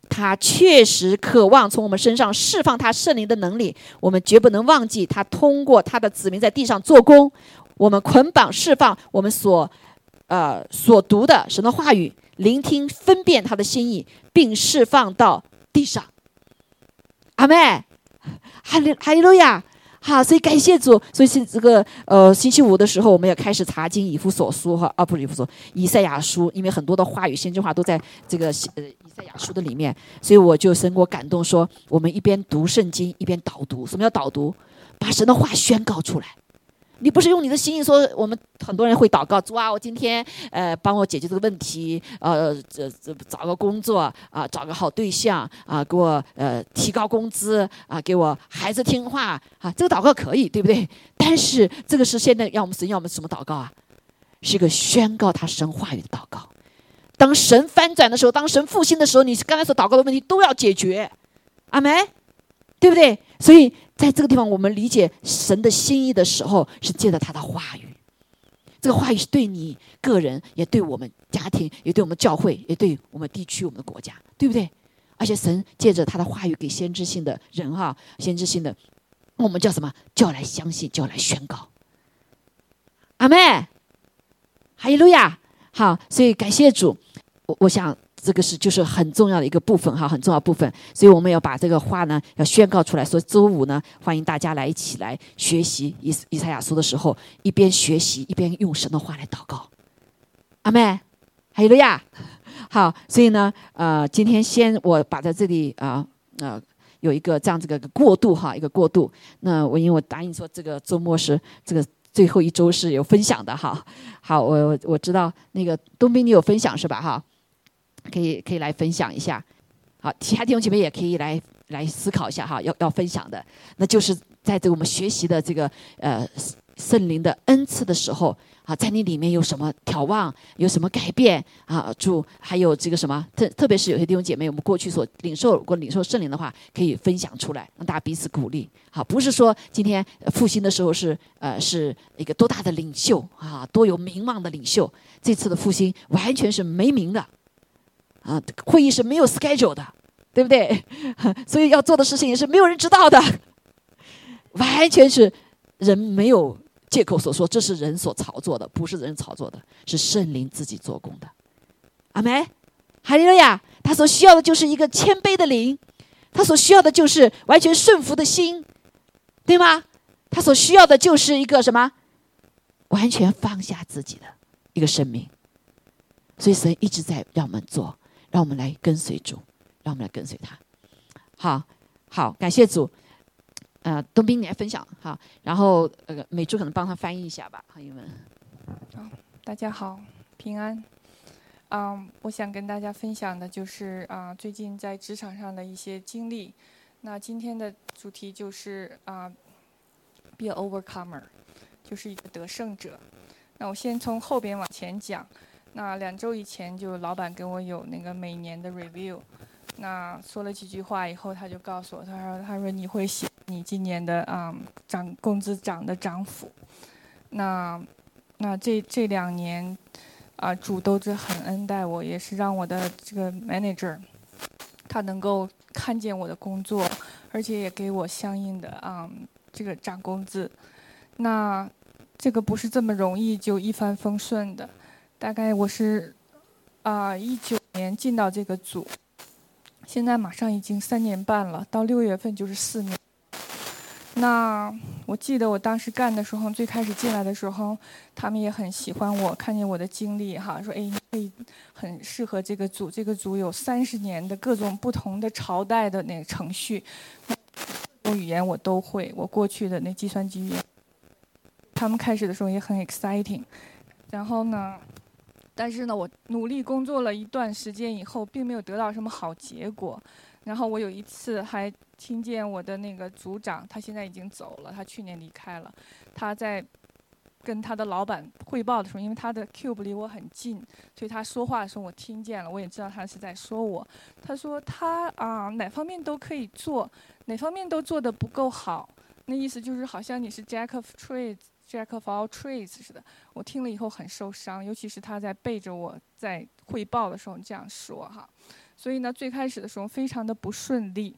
他确实渴望从我们身上释放他圣灵的能力。我们绝不能忘记他通过他的子民在地上做工，我们捆绑释放我们所呃所读的神的话语，聆听分辨他的心意，并释放到地上。阿妹，哈利哈利路亚。好，所以感谢主。所以是这个呃，星期五的时候，我们也开始查经以弗所书哈，啊，不是以弗所，以赛亚书，因为很多的话语、先知话都在这个呃以赛亚书的里面，所以我就神我感动说，我们一边读圣经，一边导读。什么叫导读？把神的话宣告出来。你不是用你的心意说，我们很多人会祷告主啊，我今天呃帮我解决这个问题，呃这这找个工作啊，找个好对象啊，给我呃提高工资啊，给我孩子听话啊，这个祷告可以，对不对？但是这个是现在要我们神要我们什么祷告啊？是一个宣告他神话语的祷告。当神翻转的时候，当神复兴的时候，你刚才所祷告的问题都要解决，阿门，对不对？所以。在这个地方，我们理解神的心意的时候，是借着他的话语。这个话语是对你个人，也对我们家庭，也对我们教会，也对我们地区、我们的国家，对不对？而且神借着他的话语给先知性的人哈，先知性的，我们叫什么？叫来相信，叫来宣告。阿妹，哈利路亚！好，所以感谢主。我我想。这个是就是很重要的一个部分哈，很重要部分，所以我们要把这个话呢要宣告出来。所以周五呢，欢迎大家来一起来学习以以赛亚书的时候，一边学习一边用神的话来祷告。阿妹，还有了呀，好，所以呢，呃，今天先我把在这里啊呃有一个这样子的过渡哈，一个过渡。那我因为我答应说这个周末是这个最后一周是有分享的哈。好，我我知道那个东兵你有分享是吧哈？可以可以来分享一下，好，其他弟兄姐妹也可以来来思考一下哈，要要分享的，那就是在这个我们学习的这个呃圣灵的恩赐的时候啊，在你里面有什么眺望，有什么改变啊？祝还有这个什么特特别是有些弟兄姐妹，我们过去所领受过领受圣灵的话，可以分享出来，让大家彼此鼓励。好，不是说今天复兴的时候是呃是一个多大的领袖啊，多有名望的领袖，这次的复兴完全是没名的。啊，会议是没有 schedule 的，对不对？所以要做的事情也是没有人知道的，完全是人没有借口所说，这是人所操作的，不是人操作的，是圣灵自己做工的。阿梅，哈利路亚！他所需要的就是一个谦卑的灵，他所需要的就是完全顺服的心，对吗？他所需要的就是一个什么？完全放下自己的一个生命。所以神一直在让我们做。让我们来跟随主，让我们来跟随他。好，好，感谢主。呃，东兵，你来分享哈。然后，呃，美珠可能帮他翻译一下吧，朋友们。好，大家好，平安。嗯，我想跟大家分享的就是啊，最近在职场上的一些经历。那今天的主题就是啊，be a overcomer，就是一个得胜者。那我先从后边往前讲。那两周以前，就老板跟我有那个每年的 review，那说了几句话以后，他就告诉我，他说他说你会写你今年的啊涨工资涨的涨幅，那那这这两年啊主都是很恩待我，也是让我的这个 manager 他能够看见我的工作，而且也给我相应的啊这个涨工资，那这个不是这么容易就一帆风顺的。大概我是啊，一九年进到这个组，现在马上已经三年半了，到六月份就是四年。那我记得我当时干的时候，最开始进来的时候，他们也很喜欢我，看见我的经历哈，说哎，你可以很适合这个组，这个组有三十年的各种不同的朝代的那个程序，种语言我都会，我过去的那计算机语言，他们开始的时候也很 exciting，然后呢。但是呢，我努力工作了一段时间以后，并没有得到什么好结果。然后我有一次还听见我的那个组长，他现在已经走了，他去年离开了。他在跟他的老板汇报的时候，因为他的 cube 离我很近，所以他说话的时候我听见了，我也知道他是在说我。他说他啊，哪方面都可以做，哪方面都做得不够好。那意思就是好像你是 Jack of trades。Jack of all trades 似的，我听了以后很受伤，尤其是他在背着我在汇报的时候这样说哈，所以呢，最开始的时候非常的不顺利。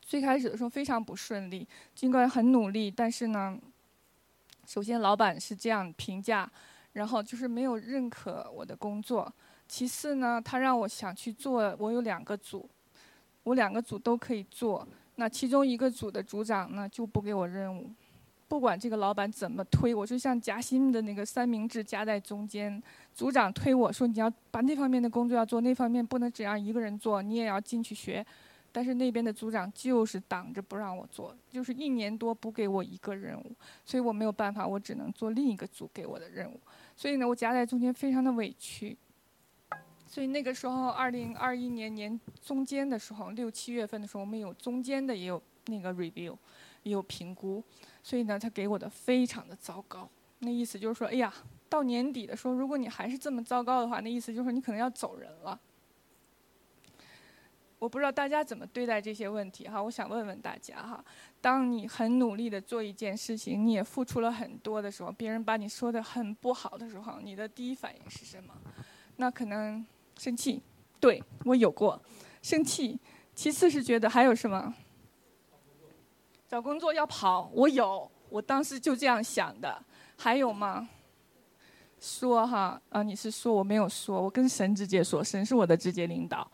最开始的时候非常不顺利，尽管很努力，但是呢，首先老板是这样评价，然后就是没有认可我的工作。其次呢，他让我想去做，我有两个组，我两个组都可以做。那其中一个组的组长呢就不给我任务，不管这个老板怎么推，我就像夹心的那个三明治夹在中间。组长推我说你要把那方面的工作要做，那方面不能只让一个人做，你也要进去学。但是那边的组长就是挡着不让我做，就是一年多不给我一个任务，所以我没有办法，我只能做另一个组给我的任务。所以呢，我夹在中间非常的委屈。所以那个时候，二零二一年年中间的时候，六七月份的时候，我们有中间的也有那个 review，也有评估。所以呢，他给我的非常的糟糕。那意思就是说，哎呀，到年底的时候，如果你还是这么糟糕的话，那意思就是说你可能要走人了。我不知道大家怎么对待这些问题哈，我想问问大家哈，当你很努力的做一件事情，你也付出了很多的时候，别人把你说的很不好的时候，你的第一反应是什么？那可能生气，对我有过生气。其次是觉得还有什么？找工作要跑，我有，我当时就这样想的。还有吗？说哈啊，你是说我没有说，我跟神直接说，神是我的直接领导。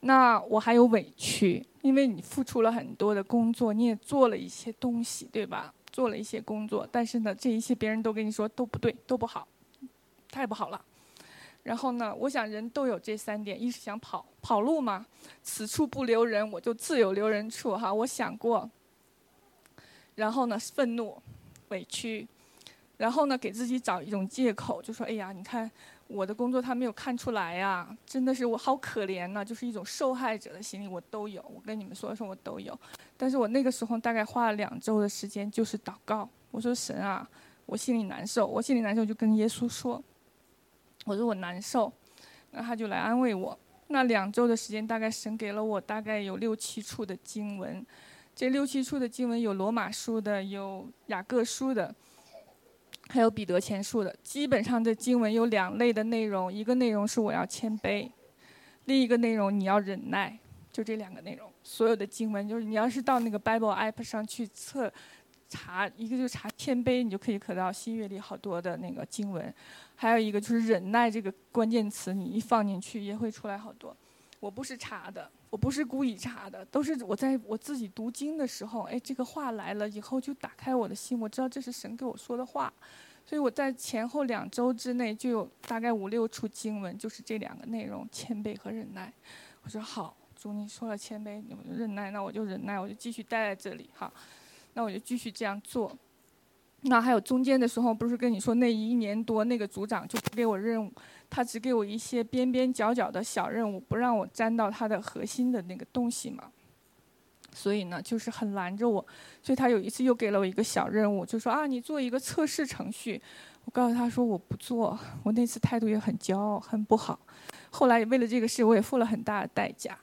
那我还有委屈，因为你付出了很多的工作，你也做了一些东西，对吧？做了一些工作，但是呢，这一些别人都跟你说都不对，都不好，太不好了。然后呢，我想人都有这三点：一是想跑跑路嘛，此处不留人，我就自有留人处哈。我想过。然后呢，愤怒、委屈，然后呢，给自己找一种借口，就说：哎呀，你看。我的工作他没有看出来呀，真的是我好可怜呐，就是一种受害者的心理，我都有。我跟你们说说，我都有。但是我那个时候大概花了两周的时间，就是祷告。我说神啊，我心里难受，我心里难受就跟耶稣说，我说我难受，那他就来安慰我。那两周的时间，大概神给了我大概有六七处的经文，这六七处的经文有罗马书的，有雅各书的。还有彼得前书的，基本上的经文有两类的内容，一个内容是我要谦卑，另一个内容你要忍耐，就这两个内容。所有的经文就是你要是到那个 Bible App 上去测查，一个就查谦卑，你就可以可到新约里好多的那个经文，还有一个就是忍耐这个关键词，你一放进去也会出来好多。我不是查的，我不是故意查的，都是我在我自己读经的时候，哎，这个话来了以后就打开我的心，我知道这是神给我说的话，所以我在前后两周之内就有大概五六处经文，就是这两个内容：谦卑和忍耐。我说好，主你说了谦卑，我就忍耐，那我就忍耐，我就继续待在这里哈，那我就继续这样做。那还有中间的时候，不是跟你说那一年多那个组长就不给我任务。他只给我一些边边角角的小任务，不让我沾到他的核心的那个东西嘛。所以呢，就是很拦着我。所以他有一次又给了我一个小任务，就说啊，你做一个测试程序。我告诉他说我不做。我那次态度也很骄傲，很不好。后来为了这个事，我也付了很大的代价。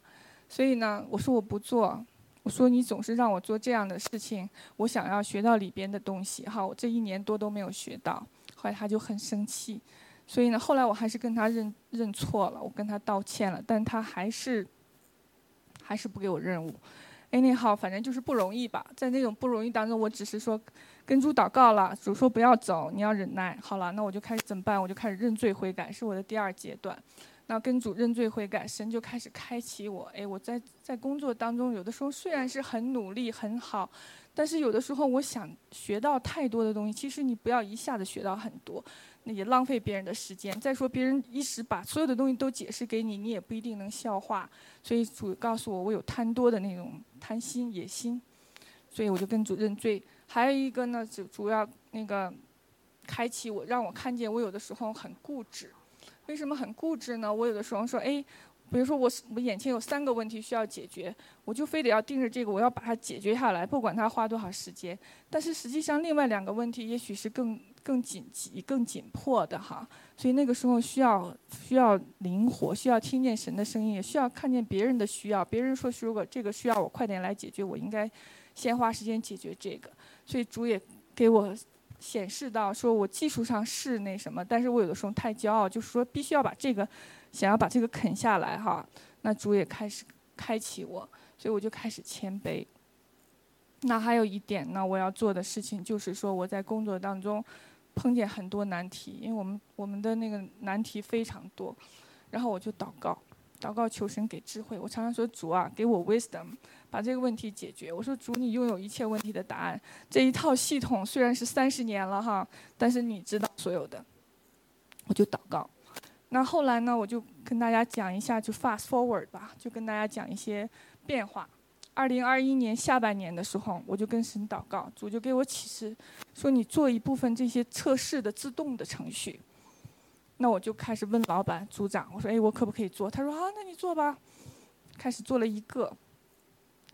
所以呢，我说我不做。我说你总是让我做这样的事情，我想要学到里边的东西。哈，我这一年多都没有学到。后来他就很生气。所以呢，后来我还是跟他认认错了，我跟他道歉了，但他还是还是不给我任务。哎，那好，反正就是不容易吧？在那种不容易当中，我只是说跟主祷告了，主说不要走，你要忍耐。好了，那我就开始怎么办？我就开始认罪悔改，是我的第二阶段。那跟主认罪悔改，神就开始开启我。哎，我在在工作当中，有的时候虽然是很努力很好，但是有的时候我想学到太多的东西，其实你不要一下子学到很多。那也浪费别人的时间。再说，别人一时把所有的东西都解释给你，你也不一定能消化。所以主告诉我，我有贪多的那种贪心、野心，所以我就跟主认罪。还有一个呢，主主要那个开启我，让我看见我有的时候很固执。为什么很固执呢？我有的时候说，哎。比如说我我眼前有三个问题需要解决，我就非得要盯着这个，我要把它解决下来，不管它花多少时间。但是实际上另外两个问题也许是更更紧急、更紧迫的哈，所以那个时候需要需要灵活，需要听见神的声音，也需要看见别人的需要。别人说如果这个需要我快点来解决，我应该先花时间解决这个。所以主也给我显示到，说我技术上是那什么，但是我有的时候太骄傲，就是说必须要把这个。想要把这个啃下来哈，那主也开始开启我，所以我就开始谦卑。那还有一点呢，我要做的事情就是说，我在工作当中碰见很多难题，因为我们我们的那个难题非常多，然后我就祷告，祷告求神给智慧。我常常说主啊，给我 wisdom，把这个问题解决。我说主，你拥有一切问题的答案。这一套系统虽然是三十年了哈，但是你知道所有的。我就祷告。那后来呢，我就跟大家讲一下，就 fast forward 吧，就跟大家讲一些变化。二零二一年下半年的时候，我就跟神祷告，主就给我启示，说你做一部分这些测试的自动的程序。那我就开始问老板、组长，我说：“哎，我可不可以做？”他说：“啊，那你做吧。”开始做了一个，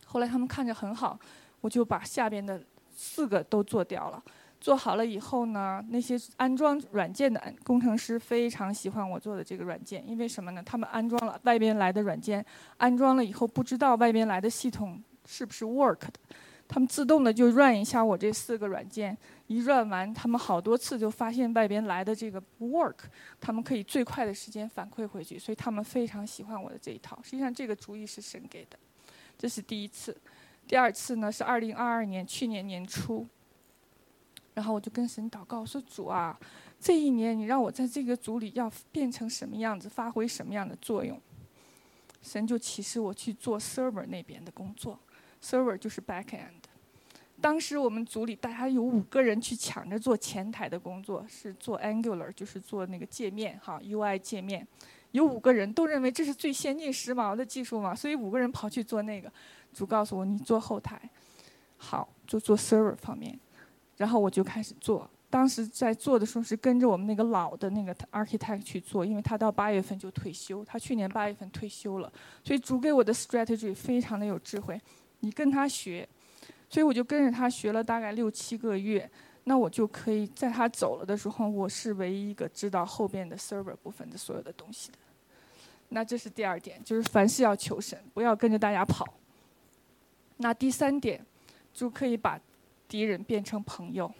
后来他们看着很好，我就把下边的四个都做掉了。做好了以后呢，那些安装软件的工程师非常喜欢我做的这个软件，因为什么呢？他们安装了外边来的软件，安装了以后不知道外边来的系统是不是 work 的，他们自动的就 run 一下我这四个软件，一 run 完，他们好多次就发现外边来的这个 work，他们可以最快的时间反馈回去，所以他们非常喜欢我的这一套。实际上这个主意是神给的，这是第一次。第二次呢是二零二二年去年年初。然后我就跟神祷告说：“主啊，这一年你让我在这个组里要变成什么样子，发挥什么样的作用？”神就启示我去做 server 那边的工作，server 就是 backend。当时我们组里大家有五个人去抢着做前台的工作，是做 Angular，就是做那个界面哈 UI 界面。有五个人都认为这是最先进时髦的技术嘛，所以五个人跑去做那个。主告诉我你做后台，好，就做 server 方面。然后我就开始做，当时在做的时候是跟着我们那个老的那个 architect 去做，因为他到八月份就退休，他去年八月份退休了，所以主给我的 strategy 非常的有智慧，你跟他学，所以我就跟着他学了大概六七个月，那我就可以在他走了的时候，我是唯一一个知道后边的 server 部分的所有的东西的。那这是第二点，就是凡事要求神，不要跟着大家跑。那第三点，就可以把。敌人变成朋友，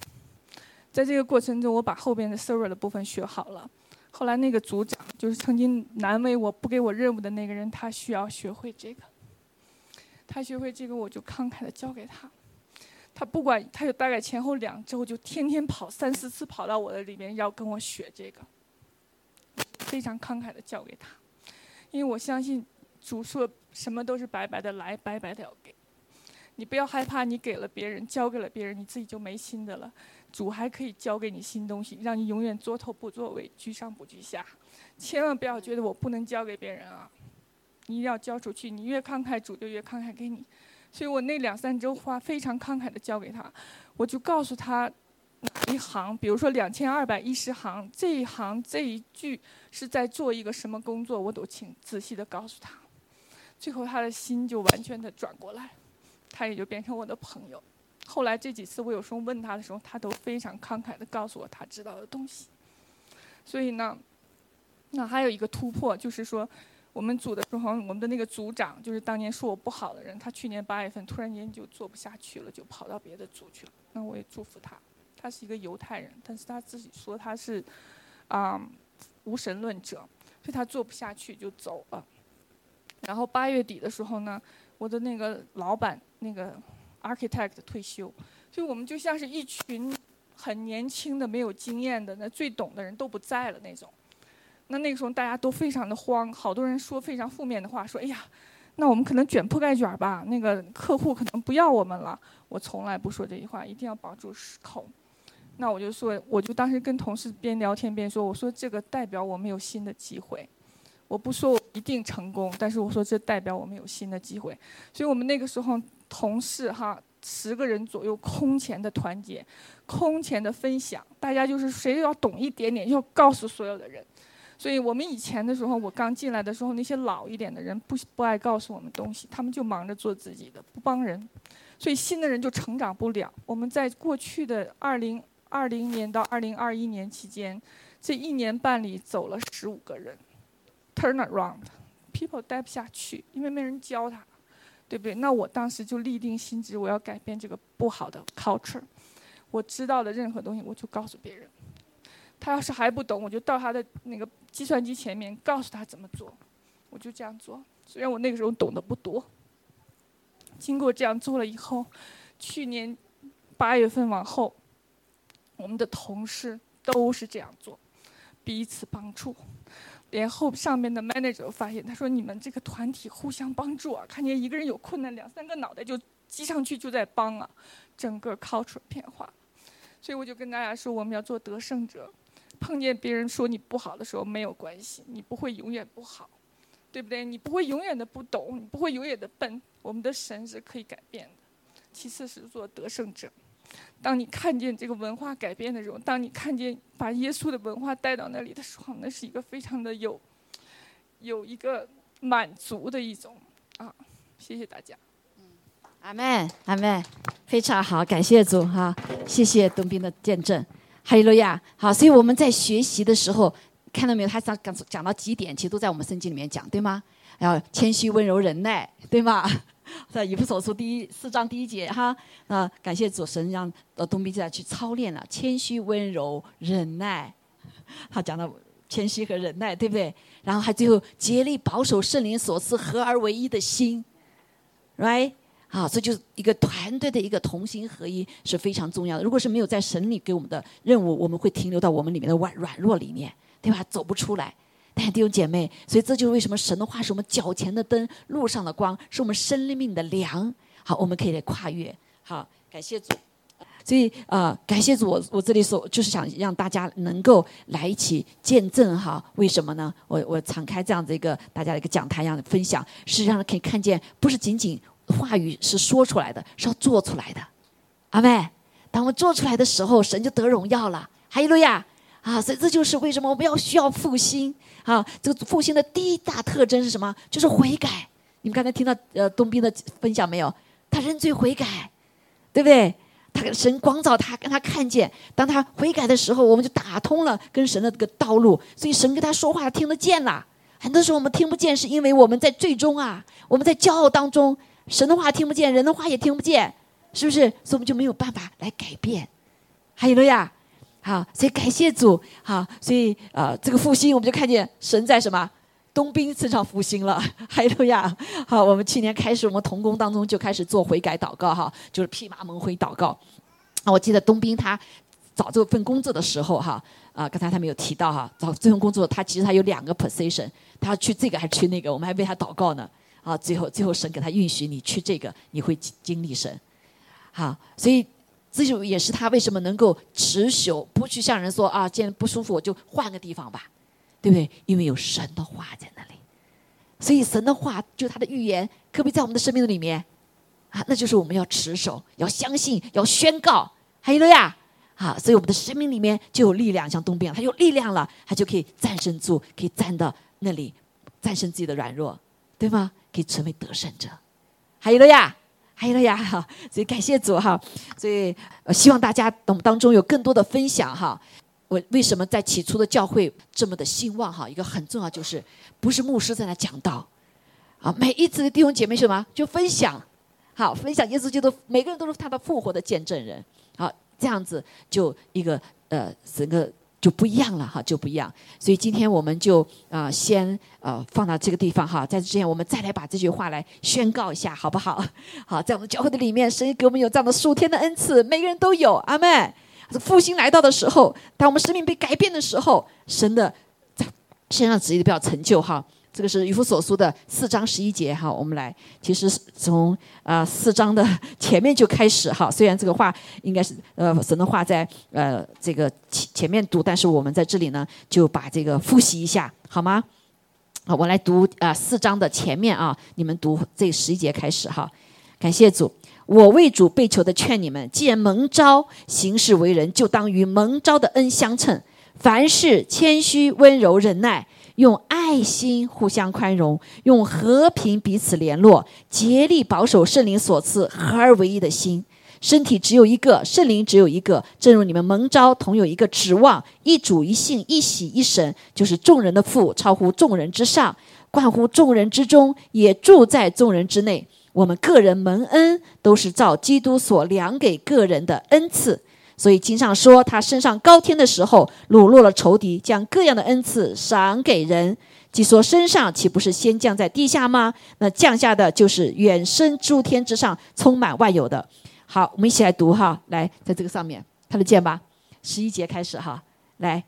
在这个过程中，我把后边的 server 的部分学好了。后来那个组长，就是曾经难为我不给我任务的那个人，他需要学会这个。他学会这个，我就慷慨的教给他。他不管他有大概前后两周，就天天跑三四次跑到我的里面要跟我学这个，非常慷慨的教给他。因为我相信主说什么都是白白的来，白白的要给。你不要害怕，你给了别人，交给了别人，你自己就没新的了。主还可以教给你新东西，让你永远作头不作尾，居上不居下。千万不要觉得我不能交给别人啊！你一定要交出去，你越慷慨，主就越慷慨给你。所以我那两三周花非常慷慨的交给他，我就告诉他哪一行，比如说两千二百一十行这一行这一句是在做一个什么工作，我都请仔细的告诉他。最后他的心就完全的转过来。他也就变成我的朋友。后来这几次我有时候问他的时候，他都非常慷慨的告诉我他知道的东西。所以呢，那还有一个突破就是说，我们组的时候，我们的那个组长就是当年说我不好的人，他去年八月份突然间就做不下去了，就跑到别的组去了。那我也祝福他。他是一个犹太人，但是他自己说他是啊无神论者，所以他做不下去就走了。然后八月底的时候呢。我的那个老板，那个 architect 退休，所以我们就像是一群很年轻的、没有经验的、那最懂的人都不在了那种。那那个时候大家都非常的慌，好多人说非常负面的话，说：“哎呀，那我们可能卷铺盖卷吧，那个客户可能不要我们了。”我从来不说这句话，一定要保住口。那我就说，我就当时跟同事边聊天边说：“我说这个代表我们有新的机会。”我不说我一定成功，但是我说这代表我们有新的机会，所以我们那个时候同事哈十个人左右空前的团结，空前的分享，大家就是谁要懂一点点，要告诉所有的人。所以我们以前的时候，我刚进来的时候，那些老一点的人不不爱告诉我们东西，他们就忙着做自己的，不帮人，所以新的人就成长不了。我们在过去的二零二零年到二零二一年期间，这一年半里走了十五个人。Turn around，people 待不下去，因为没人教他，对不对？那我当时就立定心志，我要改变这个不好的 culture。我知道的任何东西，我就告诉别人。他要是还不懂，我就到他的那个计算机前面，告诉他怎么做。我就这样做，虽然我那个时候懂得不多。经过这样做了以后，去年八月份往后，我们的同事都是这样做，彼此帮助。连后上面的 manager 发现，他说：“你们这个团体互相帮助啊，看见一个人有困难，两三个脑袋就击上去就在帮啊，整个 culture 变化。”所以我就跟大家说，我们要做得胜者。碰见别人说你不好的时候没有关系，你不会永远不好，对不对？你不会永远的不懂，你不会永远的笨。我们的神是可以改变的。其次是做得胜者。当你看见这个文化改变的时候，当你看见把耶稣的文化带到那里的时候，那是一个非常的有，有一个满足的一种啊。谢谢大家。嗯阿门，阿门，非常好，感谢主哈，谢谢东兵的见证，哈利路亚。好，所以我们在学习的时候，看到没有？他讲讲讲到几点，其实都在我们圣经里面讲，对吗？然后谦虚、温柔、忍耐，对吗？在以弗所书第一四章第一节哈，啊，感谢主神让呃东兵在去操练了谦虚、温柔、忍耐，他讲到谦虚和忍耐，对不对？然后还最后竭力保守圣灵所赐合而为一的心，right？啊，这就是一个团队的一个同心合一是非常重要的。如果是没有在神里给我们的任务，我们会停留到我们里面的软软弱里面，对吧？走不出来。但弟兄姐妹，所以这就是为什么神的话是我们脚前的灯，路上的光，是我们生命的粮。好，我们可以来跨越。好，感谢主。所以啊，感谢主，我我这里说就是想让大家能够来一起见证哈。为什么呢？我我敞开这样的一个大家的一个讲台一样的分享，是让人可以看见，不是仅仅。话语是说出来的，是要做出来的，阿妹。当我们做出来的时候，神就得荣耀了。哈利路亚啊！所以这就是为什么我们要需要复兴啊。这个复兴的第一大特征是什么？就是悔改。你们刚才听到呃东斌的分享没有？他认罪悔改，对不对？他神光照他，跟他看见。当他悔改的时候，我们就打通了跟神的这个道路。所以神跟他说话，听得见了。很多时候我们听不见，是因为我们在最终啊，我们在骄傲当中。神的话听不见，人的话也听不见，是不是？所以我们就没有办法来改变。还有路亚，好，所以感谢主，好，所以呃，这个复兴我们就看见神在什么东滨市场复兴了。还有呀，好，我们去年开始，我们童工当中就开始做悔改祷告，哈，就是披麻蒙灰祷告。啊，我记得东兵他找这份工作的时候，哈，啊，刚才他没有提到哈，找这份工作他其实他有两个 position，他要去这个还是去那个，我们还为他祷告呢。啊，最后最后神给他允许你去这个，你会经历神，好，所以这就也是他为什么能够持久，不去向人说啊，今天不舒服我就换个地方吧，对不对？因为有神的话在那里，所以神的话就他的预言，可不可以在我们的生命里面？啊？那就是我们要持守，要相信，要宣告，还有了呀，啊，所以我们的生命里面就有力量，像东边，他有力量了，他就可以战胜住，可以站到那里，战胜自己的软弱，对吗？可以成为得胜者，还有了呀，还有了呀，哈！所以感谢主哈，所以希望大家当当中有更多的分享哈。我为什么在起初的教会这么的兴旺哈？一个很重要就是，不是牧师在那讲道，啊，每一次的弟兄姐妹什么就分享，好，分享耶稣基督，每个人都是他的复活的见证人，好，这样子就一个呃整个。就不一样了哈，就不一样。所以今天我们就啊，先呃放到这个地方哈。在这之前，我们再来把这句话来宣告一下，好不好？好，在我们教会的里面，神给我们有这样的数天的恩赐，每个人都有。阿门。复兴来到的时候，当我们生命被改变的时候，神的在身上旨意的比较成就哈。这个是渔夫所书的四章十一节哈，我们来，其实从啊四章的前面就开始哈。虽然这个话应该是呃神的话在呃这个前前面读，但是我们在这里呢就把这个复习一下好吗？好，我来读啊四章的前面啊，你们读这十一节开始哈。感谢主，我为主被求的劝你们，既然蒙召行事为人，就当与蒙召的恩相称，凡事谦虚温柔忍耐。用爱心互相宽容，用和平彼此联络，竭力保守圣灵所赐合而为一的心。身体只有一个，圣灵只有一个。正如你们蒙召同有一个指望，一主一信一喜一神，就是众人的父，超乎众人之上，冠乎众人之中，也住在众人之内。我们个人蒙恩，都是照基督所量给个人的恩赐。所以经上说，他升上高天的时候，掳落了仇敌，将各样的恩赐赏给人。即说身上岂不是先降在地下吗？那降下的就是远升诸天之上，充满万有的。好，我们一起来读哈，来，在这个上面看得见吧？十一节开始哈，来，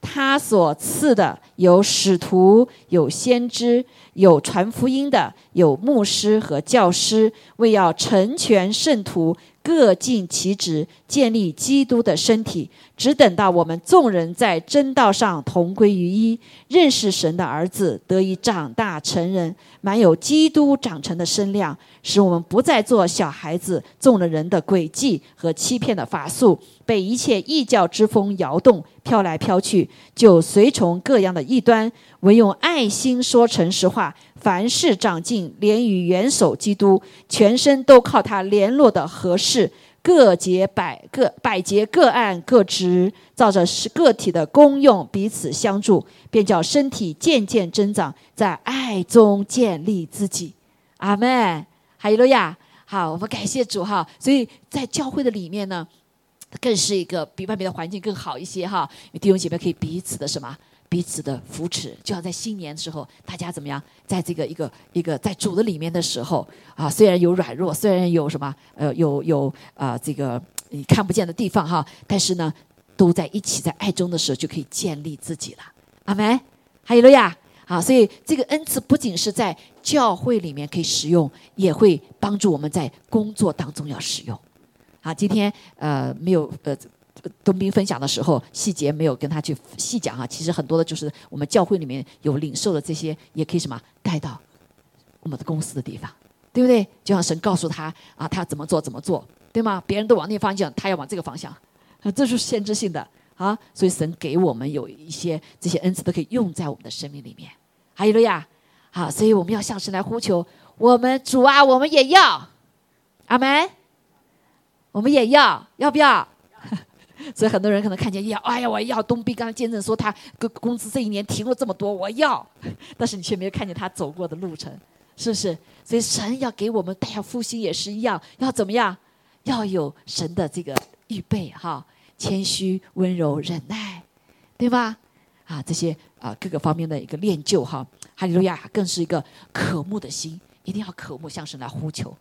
他所赐的有使徒，有先知，有传福音的，有牧师和教师，为要成全圣徒。各尽其职，建立基督的身体，只等到我们众人在真道上同归于一，认识神的儿子，得以长大成人，满有基督长成的身量，使我们不再做小孩子，中了人的诡计和欺骗的法术，被一切异教之风摇动，飘来飘去，就随从各样的异端，唯用爱心说诚实话。凡事长进，连与元首基督，全身都靠他联络的合适，各节百各百节各按各职，照着是个体的功用彼此相助，便叫身体渐渐增长，在爱中建立自己。阿门。哈利路亚。好，我们感谢主哈。所以在教会的里面呢，更是一个比外面的环境更好一些哈。弟兄姐妹可以彼此的什么？彼此的扶持，就像在新年的时候，大家怎么样？在这个一个一个在主的里面的时候啊，虽然有软弱，虽然有什么呃有有啊这个你看不见的地方哈，但是呢，都在一起在爱中的时候就可以建立自己了。阿门，还有了呀，好，所以这个恩赐不仅是在教会里面可以使用，也会帮助我们在工作当中要使用。好，今天呃没有呃。东兵分享的时候，细节没有跟他去细讲啊。其实很多的就是我们教会里面有领受的这些，也可以什么带到我们的公司的地方，对不对？就像神告诉他啊，他要怎么做怎么做，对吗？别人都往那方向，他要往这个方向，啊，这是先知性的啊。所以神给我们有一些这些恩赐都可以用在我们的生命里面。还有了呀，好，所以我们要向神来呼求，我们主啊，我们也要，阿门，我们也要，要不要？所以很多人可能看见要，哎呀，我要东壁。刚刚见证说他工工资这一年提了这么多，我要，但是你却没有看见他走过的路程，是不是？所以神要给我们带要复兴也是一样，要怎么样？要有神的这个预备哈，谦虚、温柔、忍耐，对吧？啊，这些啊各个方面的一个练就哈。哈利路亚，更是一个渴慕的心，一定要渴慕向神来呼求，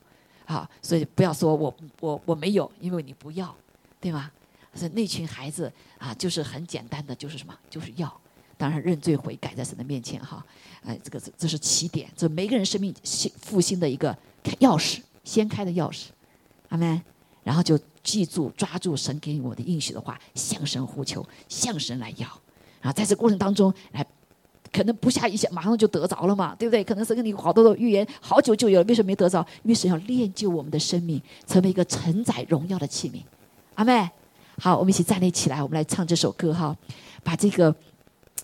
啊，所以不要说我我我没有，因为你不要，对吗？是那群孩子啊，就是很简单的，就是什么，就是要，当然认罪悔改在神的面前哈，哎，这个这这是起点，这每个人生命复兴的一个钥匙，掀开的钥匙，阿门。然后就记住抓住神给我的应许的话，向神呼求，向神来要，然后在这过程当中，哎，可能不下一下马上就得着了嘛，对不对？可能是跟你好多的预言好久就有了，为什么没得着？因为神要练就我们的生命，成为一个承载荣耀的器皿，阿妹。好，我们一起站立起来，我们来唱这首歌哈，把这个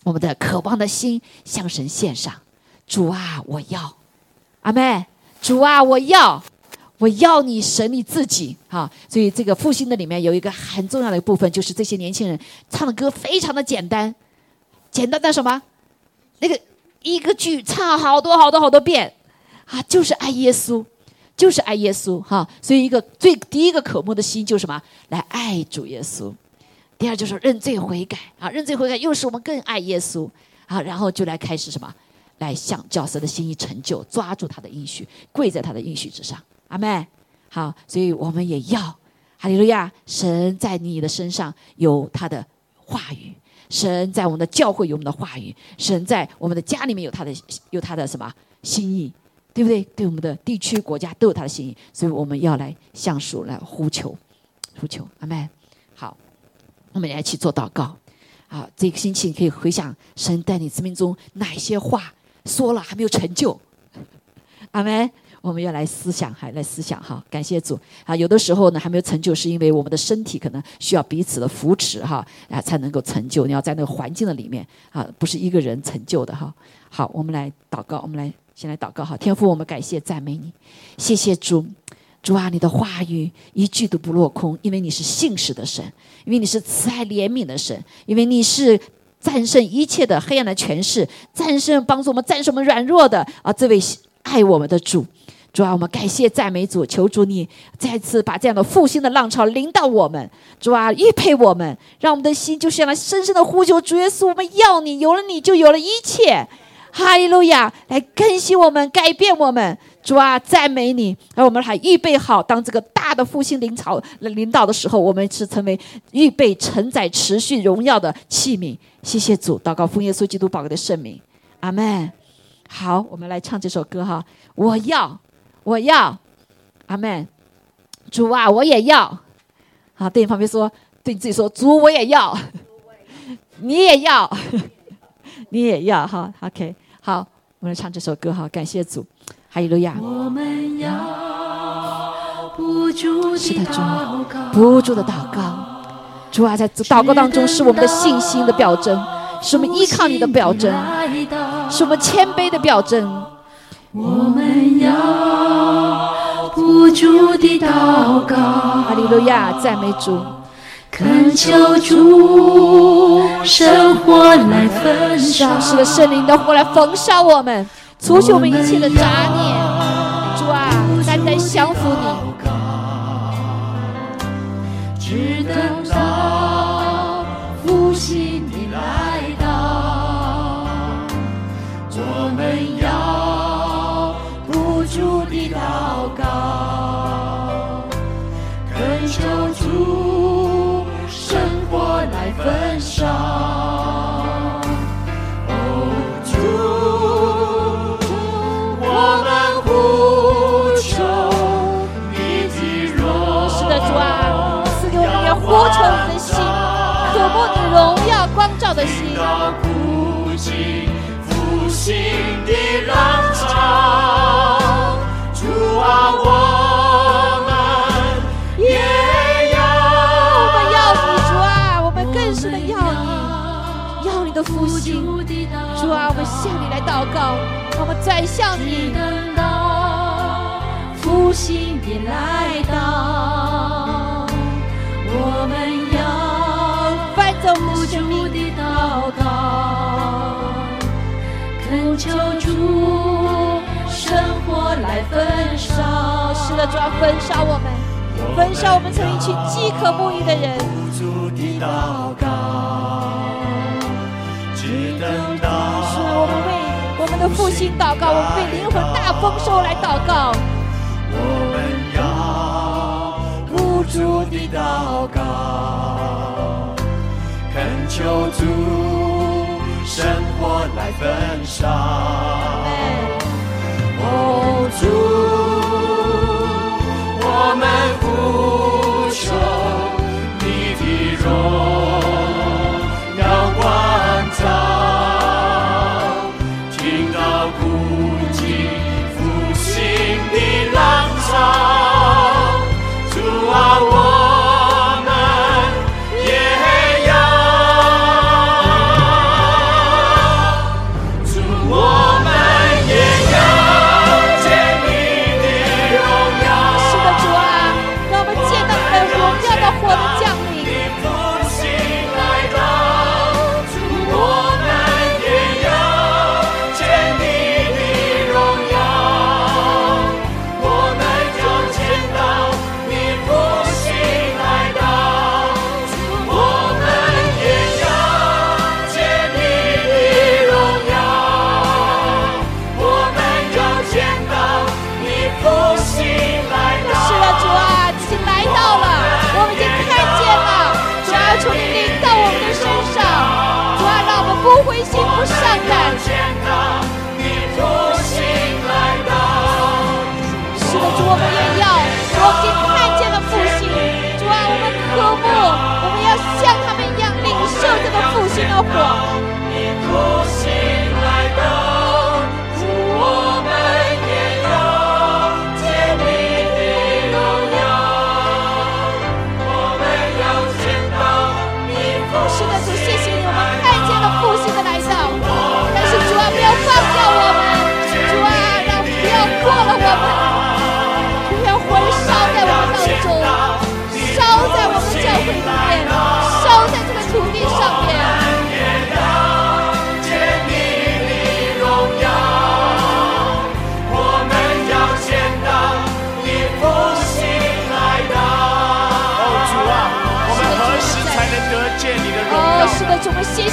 我们的渴望的心向神献上。主啊，我要，阿妹，主啊，我要，我要你神你自己哈。所以这个复兴的里面有一个很重要的一部分，就是这些年轻人唱的歌非常的简单，简单的什么？那个一个句唱好多好多好多遍啊，就是爱耶稣。就是爱耶稣哈，所以一个最第一个渴慕的心就是什么？来爱主耶稣。第二就是认罪悔改啊，认罪悔改又是我们更爱耶稣啊，然后就来开始什么？来向教师的心意成就，抓住他的应许，跪在他的应许之上。阿妹，好，所以我们也要哈利路亚！神在你的身上有他的话语，神在我们的教会有我们的话语，神在我们的家里面有他的有他的什么心意？对不对？对我们的地区、国家都有他的心意，所以我们要来向主来呼求、呼求。阿门。好，我们来一起做祷告。好，这个星期你可以回想神在你生命中哪些话说了还没有成就。阿门。我们要来思想，还来思想哈。感谢主啊！有的时候呢还没有成就，是因为我们的身体可能需要彼此的扶持哈啊，才能够成就。你要在那个环境的里面啊，不是一个人成就的哈。好，我们来祷告，我们来。先来祷告哈，天父，我们感谢赞美你，谢谢主，主啊，你的话语一句都不落空，因为你是信实的神，因为你是慈爱怜悯的神，因为你是战胜一切的黑暗的权势，战胜帮助我们战胜我们软弱的啊，这位爱我们的主，主啊，我们感谢赞美主，求主你再次把这样的复兴的浪潮临到我们，主啊，预配我们，让我们的心就像那深深的呼求主耶稣，我们要你，有了你就有了一切。哈利路亚！来更新我们，改变我们。主啊，赞美你！而我们还预备好，当这个大的复兴领导领导的时候，我们是成为预备承载持续荣耀的器皿。谢谢主，祷告奉耶稣基督宝贵的圣名，阿门。好，我们来唱这首歌哈！我要，我要，阿门。主啊，我也要。好，对你旁边说，对你自己说，主我也要，你也要，你也要哈。OK，好，我们来唱这首歌哈，感谢主。哈利路亚！是的，主，不住的祷告，主啊，在祷告当中是我们的信心的表征，是我们依靠你的表征，是我们谦卑的表征。我们要不住的祷告，哈利路亚，赞美主，恳求主圣火来焚烧，是的，圣灵的火来焚烧我们。除去我们一切的杂念，向你来祷告，我们转向你。等到复兴的来到。我们要翻走不住的祷告，恳求主生活来焚烧，是的，主要焚烧我们，焚烧我们成一群饥渴沐浴的人。是我们为我们的复兴祷告，我们为灵魂大丰收来祷告。我们要。主的祷告，恳求主生活来焚烧。哦，主，我们呼求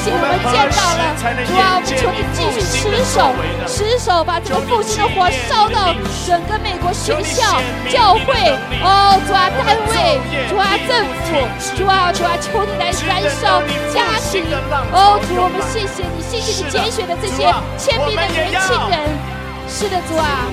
谢我们见到了，主啊，我们求你继续持守，持守把这个复兴的火烧到整个美国学校、教会，哦，主啊，单位，主啊，政府，主啊，主啊，求你来燃烧家庭，哦，主，我们谢谢你，谢谢你拣选的这些谦卑的年轻人，是的，主啊，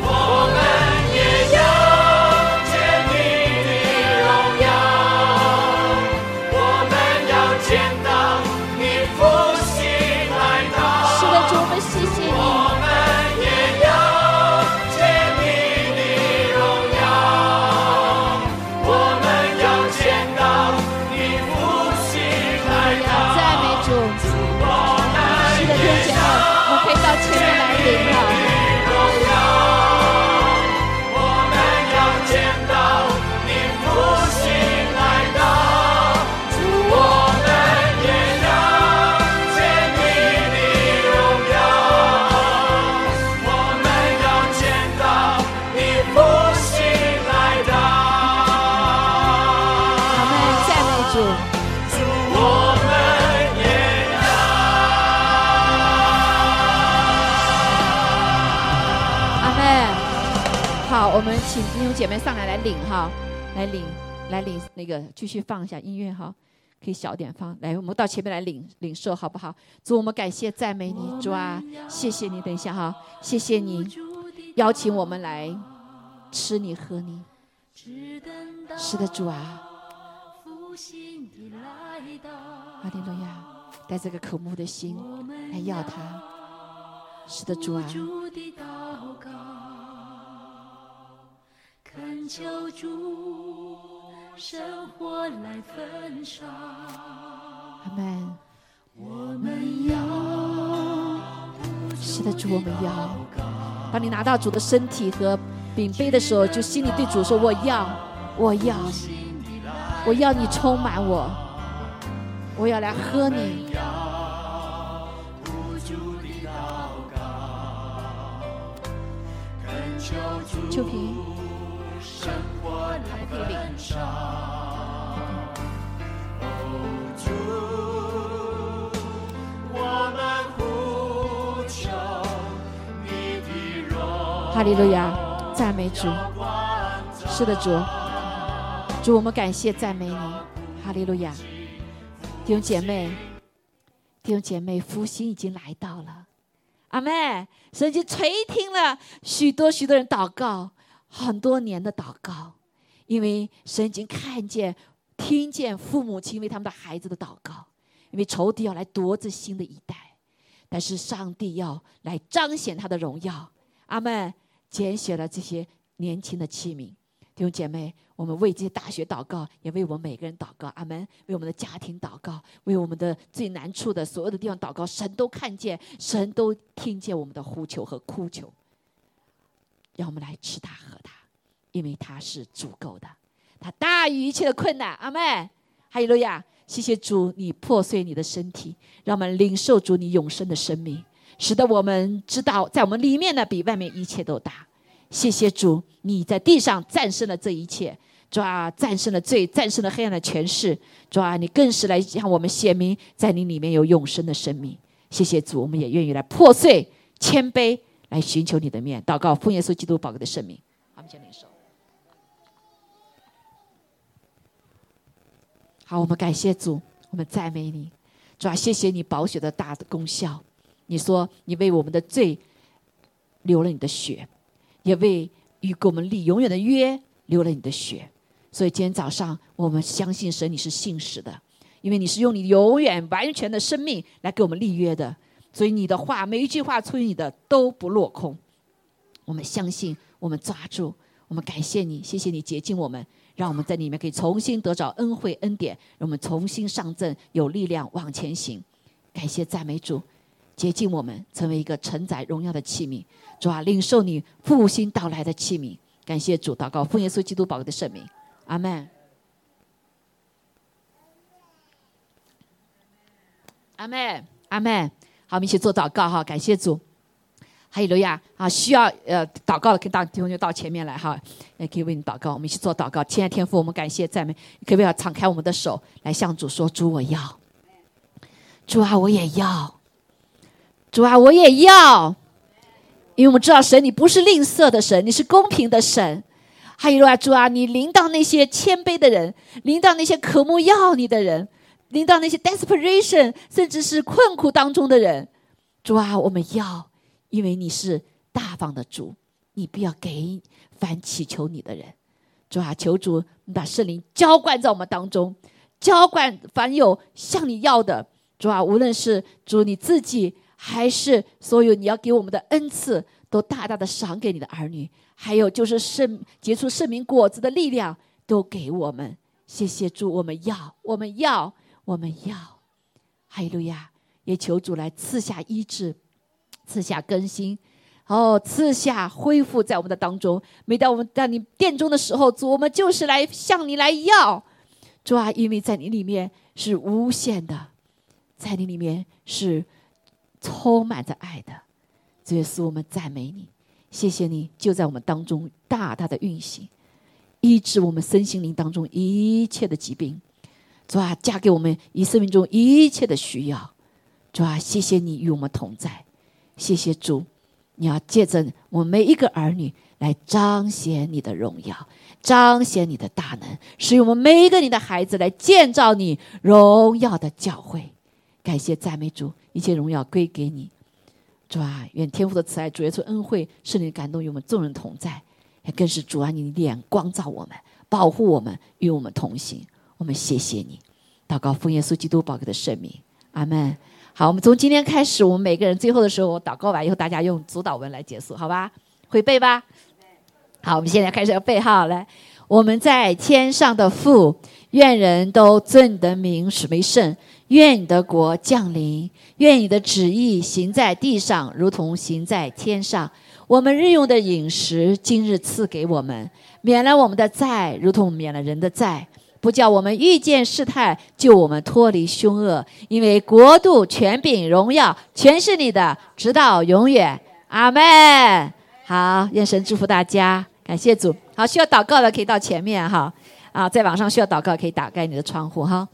我领哈，来领来领那个继续放一下音乐哈，可以小点放。来，我们到前面来领领受好不好？主，我们感谢赞美你，主啊，谢谢你。等一下哈，谢谢你邀请我们来吃你喝你。是的，主啊。阿利路亚，带这个渴慕的心来要他。是的，主啊。恳求主，生活来焚烧。阿门。我们要，是的，主，我们要。当你拿到主的身体和饼杯的时候，就心里对主说：“我要，我要，我要你充满我，我要来喝你。”秋萍。哈利路亚，赞美主。是的，主，主，我们感谢赞美你。哈利路亚，弟兄姐妹，弟兄姐妹，复兴已经来到了。阿妹，神已经垂听了许多许多人祷告。很多年的祷告，因为神已经看见、听见父母亲为他们的孩子的祷告，因为仇敌要来夺这新的一代，但是上帝要来彰显他的荣耀。阿门！拣选了这些年轻的器皿，弟兄姐妹，我们为这些大学祷告，也为我们每个人祷告。阿门！为我们的家庭祷告，为我们的最难处的所有的地方祷告。神都看见，神都听见我们的呼求和哭求。让我们来吃它喝它，因为它是足够的，它大于一切的困难。阿妹，哈利路亚！谢谢主，你破碎你的身体，让我们领受主你永生的生命，使得我们知道在我们里面呢比外面一切都大。谢谢主，你在地上战胜了这一切，主啊，战胜了罪，战胜了黑暗的权势，主啊，你更是来向我们显明，在你里面有永生的生命。谢谢主，我们也愿意来破碎、谦卑。来寻求你的面，祷告奉耶稣基督宝贵的圣名，我们先领受。好，我们感谢主，我们赞美你，主啊，谢谢你宝血的大的功效。你说你为我们的罪流了你的血，也为与给我们立永远的约流了你的血。所以今天早上，我们相信神，你是信实的，因为你是用你永远完全的生命来给我们立约的。所以你的话，每一句话出于你的都不落空。我们相信，我们抓住，我们感谢你，谢谢你洁净我们，让我们在里面可以重新得着恩惠恩典，让我们重新上阵，有力量往前行。感谢赞美主，洁净我们，成为一个承载荣耀的器皿。主啊，领受你复兴到来的器皿。感谢主，祷告奉耶稣基督宝贵的圣名，阿门。阿门，阿门。好，我们一起做祷告哈，感谢主，还有罗亚。啊，需要呃祷告的，可以到弟兄就到前面来哈，也可以为你祷告。我们一起做祷告，亲爱的天父，我们感谢赞美，可不可以敞开我们的手来向主说：主我要，主啊，我也要，主啊，我也要，因为我们知道神你不是吝啬的神，你是公平的神。还有啊，主啊，你临到那些谦卑的人，临到那些渴慕要你的人，临到那些 desperation 甚至是困苦当中的人，主啊，我们要，因为你是大方的主，你必要给凡祈求你的人。主啊，求主你把圣灵浇灌在我们当中，浇灌凡有向你要的。主啊，无论是主你自己，还是所有你要给我们的恩赐，都大大的赏给你的儿女。还有就是圣结出圣名果子的力量，都给我们。谢谢主，我们要，我们要，我们要。哈利路亚！也求主来赐下医治，赐下更新，哦，赐下恢复在我们的当中。每当我们在你殿中的时候，主，我们就是来向你来要。主啊，因为在你里面是无限的，在你里面是充满着爱的。主耶稣，我们赞美你。谢谢你，就在我们当中大大的运行，医治我们身心灵当中一切的疾病，主啊，加给我们以生命中一切的需要，主啊，谢谢你与我们同在，谢谢主，你要借着我们每一个儿女来彰显你的荣耀，彰显你的大能，使用我们每一个你的孩子来建造你荣耀的教会。感谢赞美主，一切荣耀归给你。主啊，愿天父的慈爱、主耶稣恩惠、圣灵感动与我们众人同在，也更是主啊，你的脸光照我们，保护我们，与我们同行。我们谢谢你，祷告奉耶稣基督宝贵的圣名，阿门。好，我们从今天开始，我们每个人最后的时候祷告完以后，大家用主导文来结束，好吧？会背吧？好，我们现在开始要背哈，来，我们在天上的父，愿人都尊你的名为圣。愿你的国降临，愿你的旨意行在地上，如同行在天上。我们日用的饮食，今日赐给我们，免了我们的债，如同免了人的债，不叫我们遇见事态，救我们脱离凶恶。因为国度、权柄、荣耀，全是你的，直到永远。阿门。好，愿神祝福大家，感谢主。好，需要祷告的可以到前面哈。啊，在网上需要祷告，可以打开你的窗户哈。